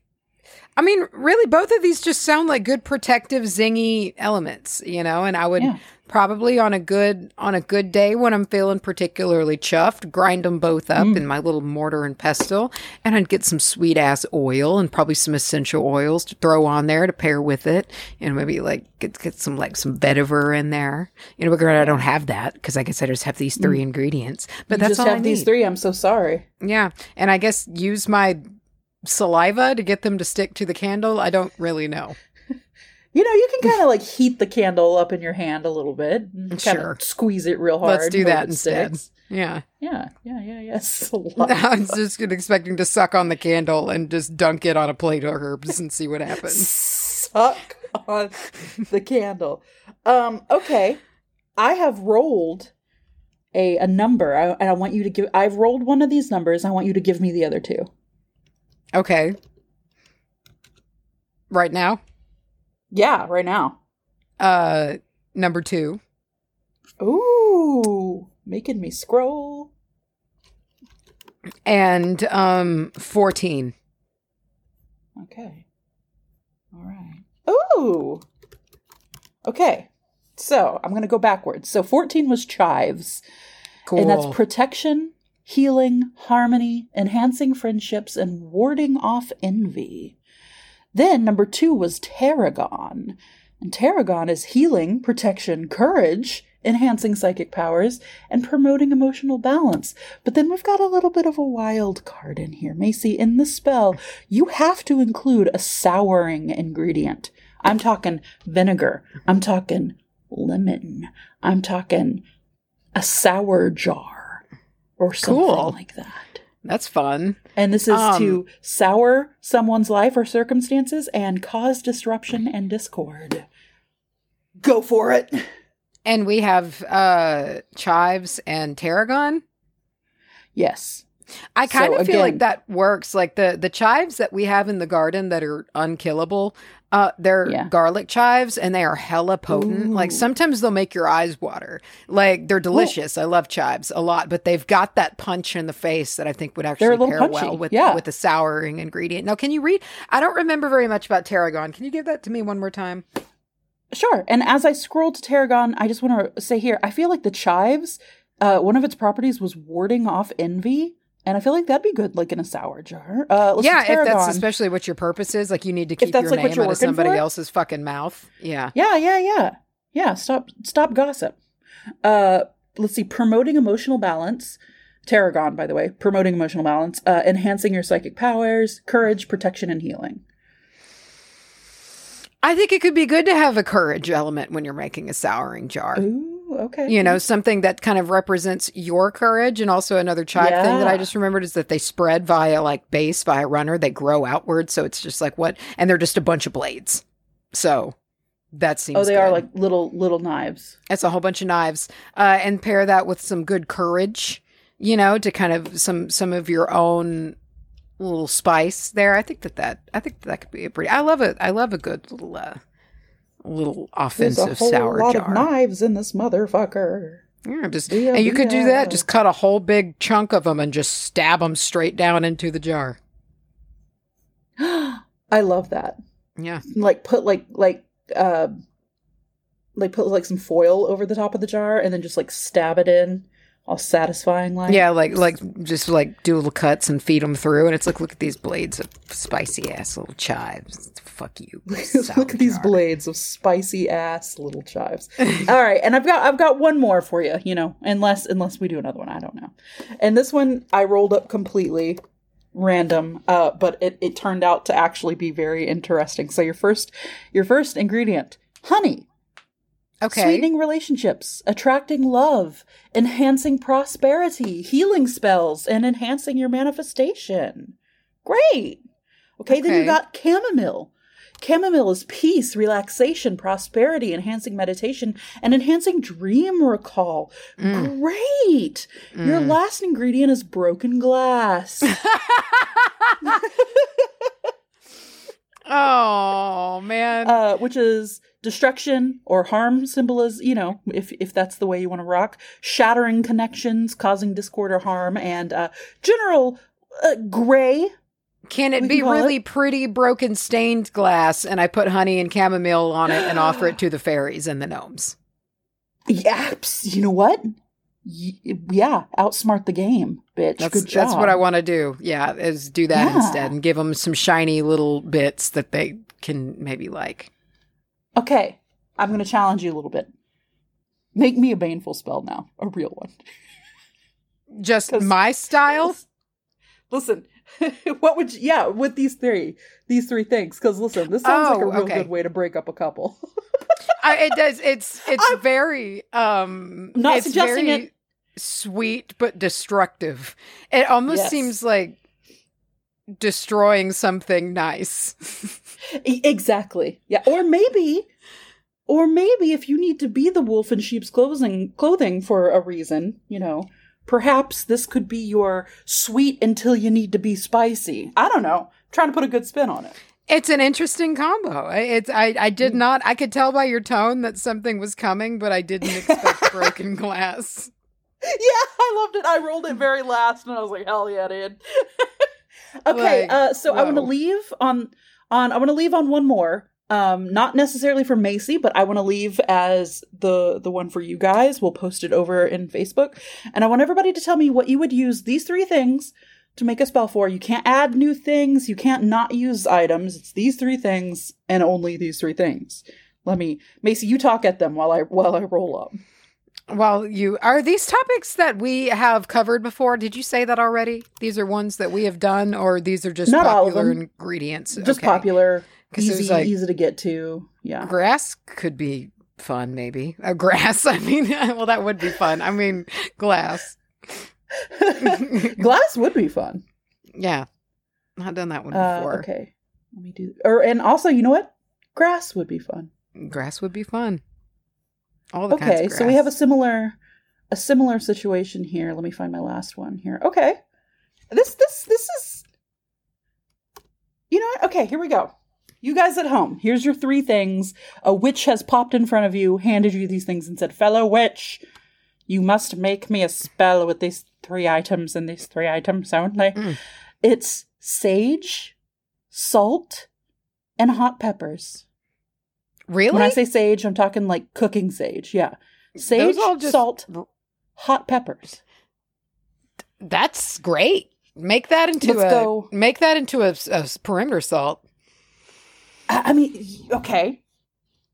I mean, really both of these just sound like good protective zingy elements, you know, and I would Yeah. probably on a good on a good day when I'm feeling particularly chuffed, grind them both up Mm. in my little mortar and pestle, and I'd get some sweet ass oil and probably some essential oils to throw on there to pair with it, and maybe like get get some like some vetiver in there. You know, but granted, I don't have that because I guess I just have these three ingredients. But Mm. You that's just all have I these three. I'm so sorry. Yeah, and I guess use my saliva to get them to stick to the candle. I don't really know. You know, you can kind of like heat the candle up in your hand a little bit. and Kind Sure. of squeeze it real hard. Let's do that instead. sticks. Yeah. Yeah, yeah, yeah, yes. I was just expecting to suck on the candle and just dunk it on a plate of herbs and see what happens. Suck on the candle. Um, okay. I have rolled a a number. I, and I want you to give. I've rolled one of these numbers. I want you to give me the other two. Okay. Right now, Yeah, right now. uh, number two. Ooh, making me scroll. And um, 14. Okay. All right. Ooh. Okay. So I'm going to go backwards. So 14 was chives, Cool. and that's protection, healing, harmony, enhancing friendships, and warding off envy. Then number two was tarragon. And tarragon is healing, protection, courage, enhancing psychic powers, and promoting emotional balance. But then we've got a little bit of a wild card in here. Macy, in the spell, you have to include a souring ingredient. I'm talking vinegar. I'm talking lemon. I'm talking a sour jar or something Cool. like that. that's fun. And this is Um, to sour someone's life or circumstances and cause disruption and discord. Go for it. And we have uh, chives and tarragon. Yes. I kind So of feel like that works. Like the the chives that we have in the garden that are unkillable, uh, they're Yeah. garlic chives and they are hella potent. Like sometimes they'll make your eyes water. Like they're delicious. I love chives a lot, but they've got that punch in the face that I think would actually pair punchy, well with yeah. with the souring ingredient. Now, can you read? I don't remember very much about tarragon. Can you give that to me one more time? Sure. And as I scroll to tarragon, I just want to say here, I feel like the chives, uh, one of its properties was warding off envy. And I feel like that'd be good, like in a sour jar. Uh, yeah, if that's especially what your purpose is, like you need to keep your like, name out of somebody for? else's fucking mouth. Yeah. Yeah, yeah, yeah. Yeah, stop stop gossip. Uh let's see, promoting emotional balance. Tarragon, by the way, promoting emotional balance, uh, enhancing your psychic powers, courage, protection, and healing. I think it could be good to have a courage element when you're making a souring jar. Ooh, okay. You know, something that kind of represents your courage. And also another chive thing that I just remembered is that they spread via like base, via runner. They grow outward. So it's just like what? And they're just a bunch of blades. So that seems Oh, they are like little little knives. That's a whole bunch of knives. Uh, and pair that with some good courage, you know, to kind of some some of your own little spice there. I think that that I think that could be a pretty. I love it. I love a good little uh, little There's a offensive whole sour lot jar. of knives in this motherfucker. Yeah, just Yeah, and you could do that. Just cut a whole big chunk of them and just stab them straight down into the jar. I love that. Yeah, Like put like like uh like put like some foil over the top of the jar and then just like stab it in all satisfying like. Yeah, like like just like do little cuts and feed them through, and it's like look at these blades of spicy ass little chives. Fuck you. Look at these blades of spicy ass little chives. All right, and I've got I've got one more for you. You know, unless unless we do another one, I don't know. And this one I rolled up completely random, uh, but it it turned out to actually be very interesting. So your first your first ingredient, honey. Okay. Sweetening relationships, attracting love, enhancing prosperity, healing spells, and enhancing your manifestation. Great. Okay, then you got chamomile. Chamomile is peace, relaxation, prosperity, enhancing meditation, and enhancing dream recall. Great. Your Mm. last ingredient is broken glass. Oh man. uh, which is destruction or harm symbol is you know if if that's the way you want to rock shattering connections causing discord or harm and uh general uh, gray Can it be really pretty broken stained glass and I put honey and chamomile on it and offer it to the fairies and the gnomes? yaps you know what yeah outsmart the game bitch That's good job that's what I want to do. Yeah, is do that Yeah. instead and give them some shiny little bits that they can maybe like. Okay i'm gonna challenge you a little bit make me a baneful spell now a real one Just my style? listen what would you yeah with these three these three things because listen this sounds like a Oh, real okay. good way to break up a couple I, it does. It's it's I'm- very um. Not it's suggesting very it. Sweet but destructive. It almost Yes. seems like destroying something nice. Exactly. Yeah. Or maybe, or maybe if you need to be the wolf in sheep's clothing, clothing for a reason, you know, perhaps this could be your sweet until you need to be spicy. I don't know. trying to put a good spin on it. It's an interesting combo. I- It's I I did Mm. not I could tell by your tone that something was coming, but I didn't expect broken glass. Yeah, I loved it. I rolled it very last, and I was like, "Hell yeah, dude!" okay, Like, uh, so I want to leave on on I want to leave on one more. Um, not necessarily for Macy, but I want to leave as the the one for you guys. We'll post it over in Facebook, and I want everybody to tell me what you would use these three things to make a spell for. You can't add new things. You can't not use items. It's these three things and only these three things. Let me, Macy, you talk at them while I while I roll up. Well, you are these topics that we have covered before. Did you say that already? These are ones that we have done, or these are just Not popular ingredients? Just Okay. popular, 'Cause it was easy, like- easy to get to. Yeah. Grass could be fun, maybe. A grass. I mean, well, that would be fun. I mean, glass. Glass would be fun. Yeah, I've done that one Uh, before. okay, let me do. Or and also, you know what? Grass would be fun. Grass would be fun. All the Okay, so we have a similar, a similar situation here. Let me find my last one here. Okay, this this this is. You know what? Okay, here we go. You guys at home, here's your three things. A witch has popped in front of you, handed you these things, and said, "Fellow witch, you must make me a spell with these three items and these three items only." Mm. It's sage, salt, and hot peppers. Really. When I say sage, I'm talking like cooking sage. Yeah. Sage, just- salt, hot peppers. That's great. Make that into Let's a go. make that into a, a perimeter salt. I, I mean, okay.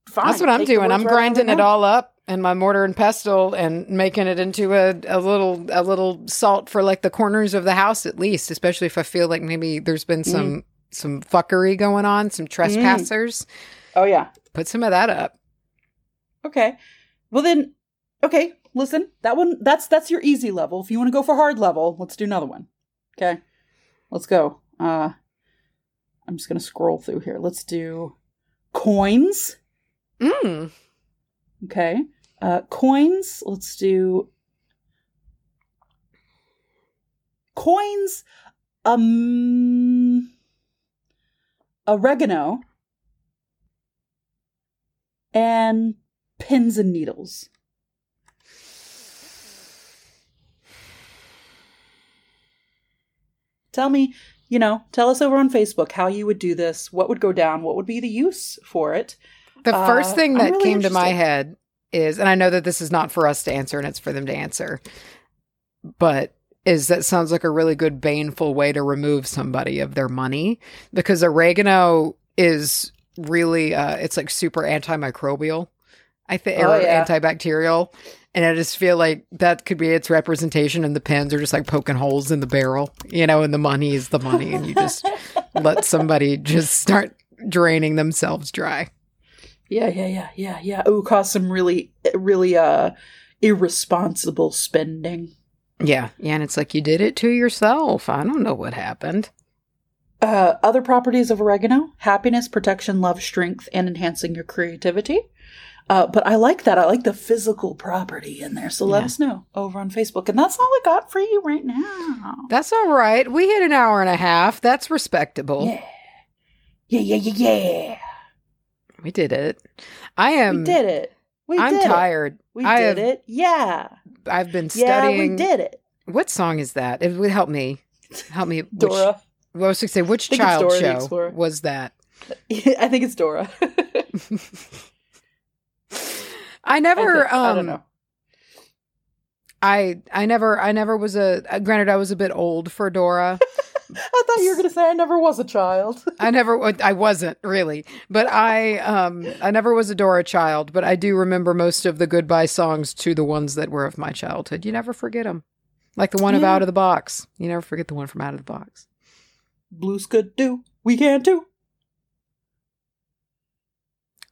Fine. That's what I'm Take doing. I'm right out of grinding it all up in my mortar and pestle and making it into a, a little a little salt for like the corners of the house at least, especially if I feel like maybe there's been mm. some some fuckery going on, some mm. trespassers. Oh yeah. Put some of that up. Okay. Well then, okay. Listen, that one. That's that's your easy level. If you want to go for hard level, let's do another one. Okay. Let's go. Uh, I'm just gonna scroll through here. Let's do coins. Mm. Okay. Uh, coins. Let's do coins. Um, oregano and pins and needles. Tell me, you know, tell us over on Facebook how you would do this. What would go down? What would be the use for it? The Uh, first thing I'm that really came to my head is, and I know that this is not for us to answer and it's for them to answer. but is that sounds like a really good baneful way to remove somebody of their money because oregano is really uh it's like super antimicrobial i think Oh, or yeah. antibacterial and i just feel like that could be its representation and the pens are just like poking holes in the barrel you know and the money is the money and you just let somebody just start draining themselves dry Yeah, yeah, yeah, yeah, yeah. Ooh, cause some really, really uh irresponsible spending. yeah yeah and it's like you did it to yourself i don't know what happened Uh, other properties of oregano happiness, protection, love, strength, and enhancing your creativity. Uh, but I like that. I like the physical property in there. So let Yeah. us know over on Facebook. And that's all I got for you right now. That's all right. We hit an hour and a half. That's respectable. Yeah. Yeah, yeah, yeah, yeah. We did it. I am. we did it. We I'm did it. tired. We I did have- it. Yeah. I've been studying. Yeah, we did it. What song is that? It would help me. Help me. Which, Dora. Well, I was going to say, which child Dora show was that? I think it's Dora. I I never. think- I um, don't know. I I never I never was a. uh, Granted, I was a bit old for Dora. I thought you were going to say I never was a child. I never I wasn't really, but I um I never was a Dora child, but I do remember most of the goodbye songs to the ones that were of my childhood. You never forget them. Like the one of Out of the Box. You never forget the one from Out of the Box. Blues could do. We can too.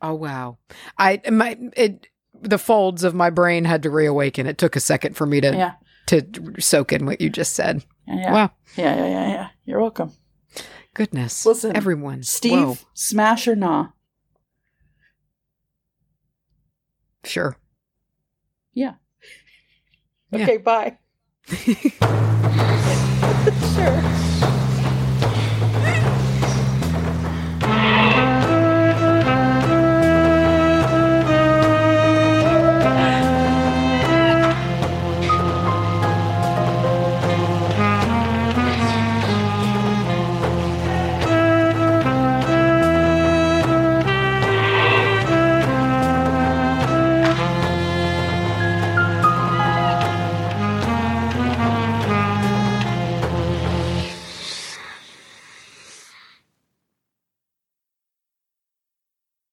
Oh wow. I my it the folds of my brain had to reawaken. It took a second for me to Yeah. to soak in what you just said. Yeah, yeah. Wow. Yeah, yeah, yeah, yeah. You're welcome. Goodness. Listen, everyone. Steve, Whoa. smash or nah? Sure. Yeah. Yeah. Okay, bye. sure.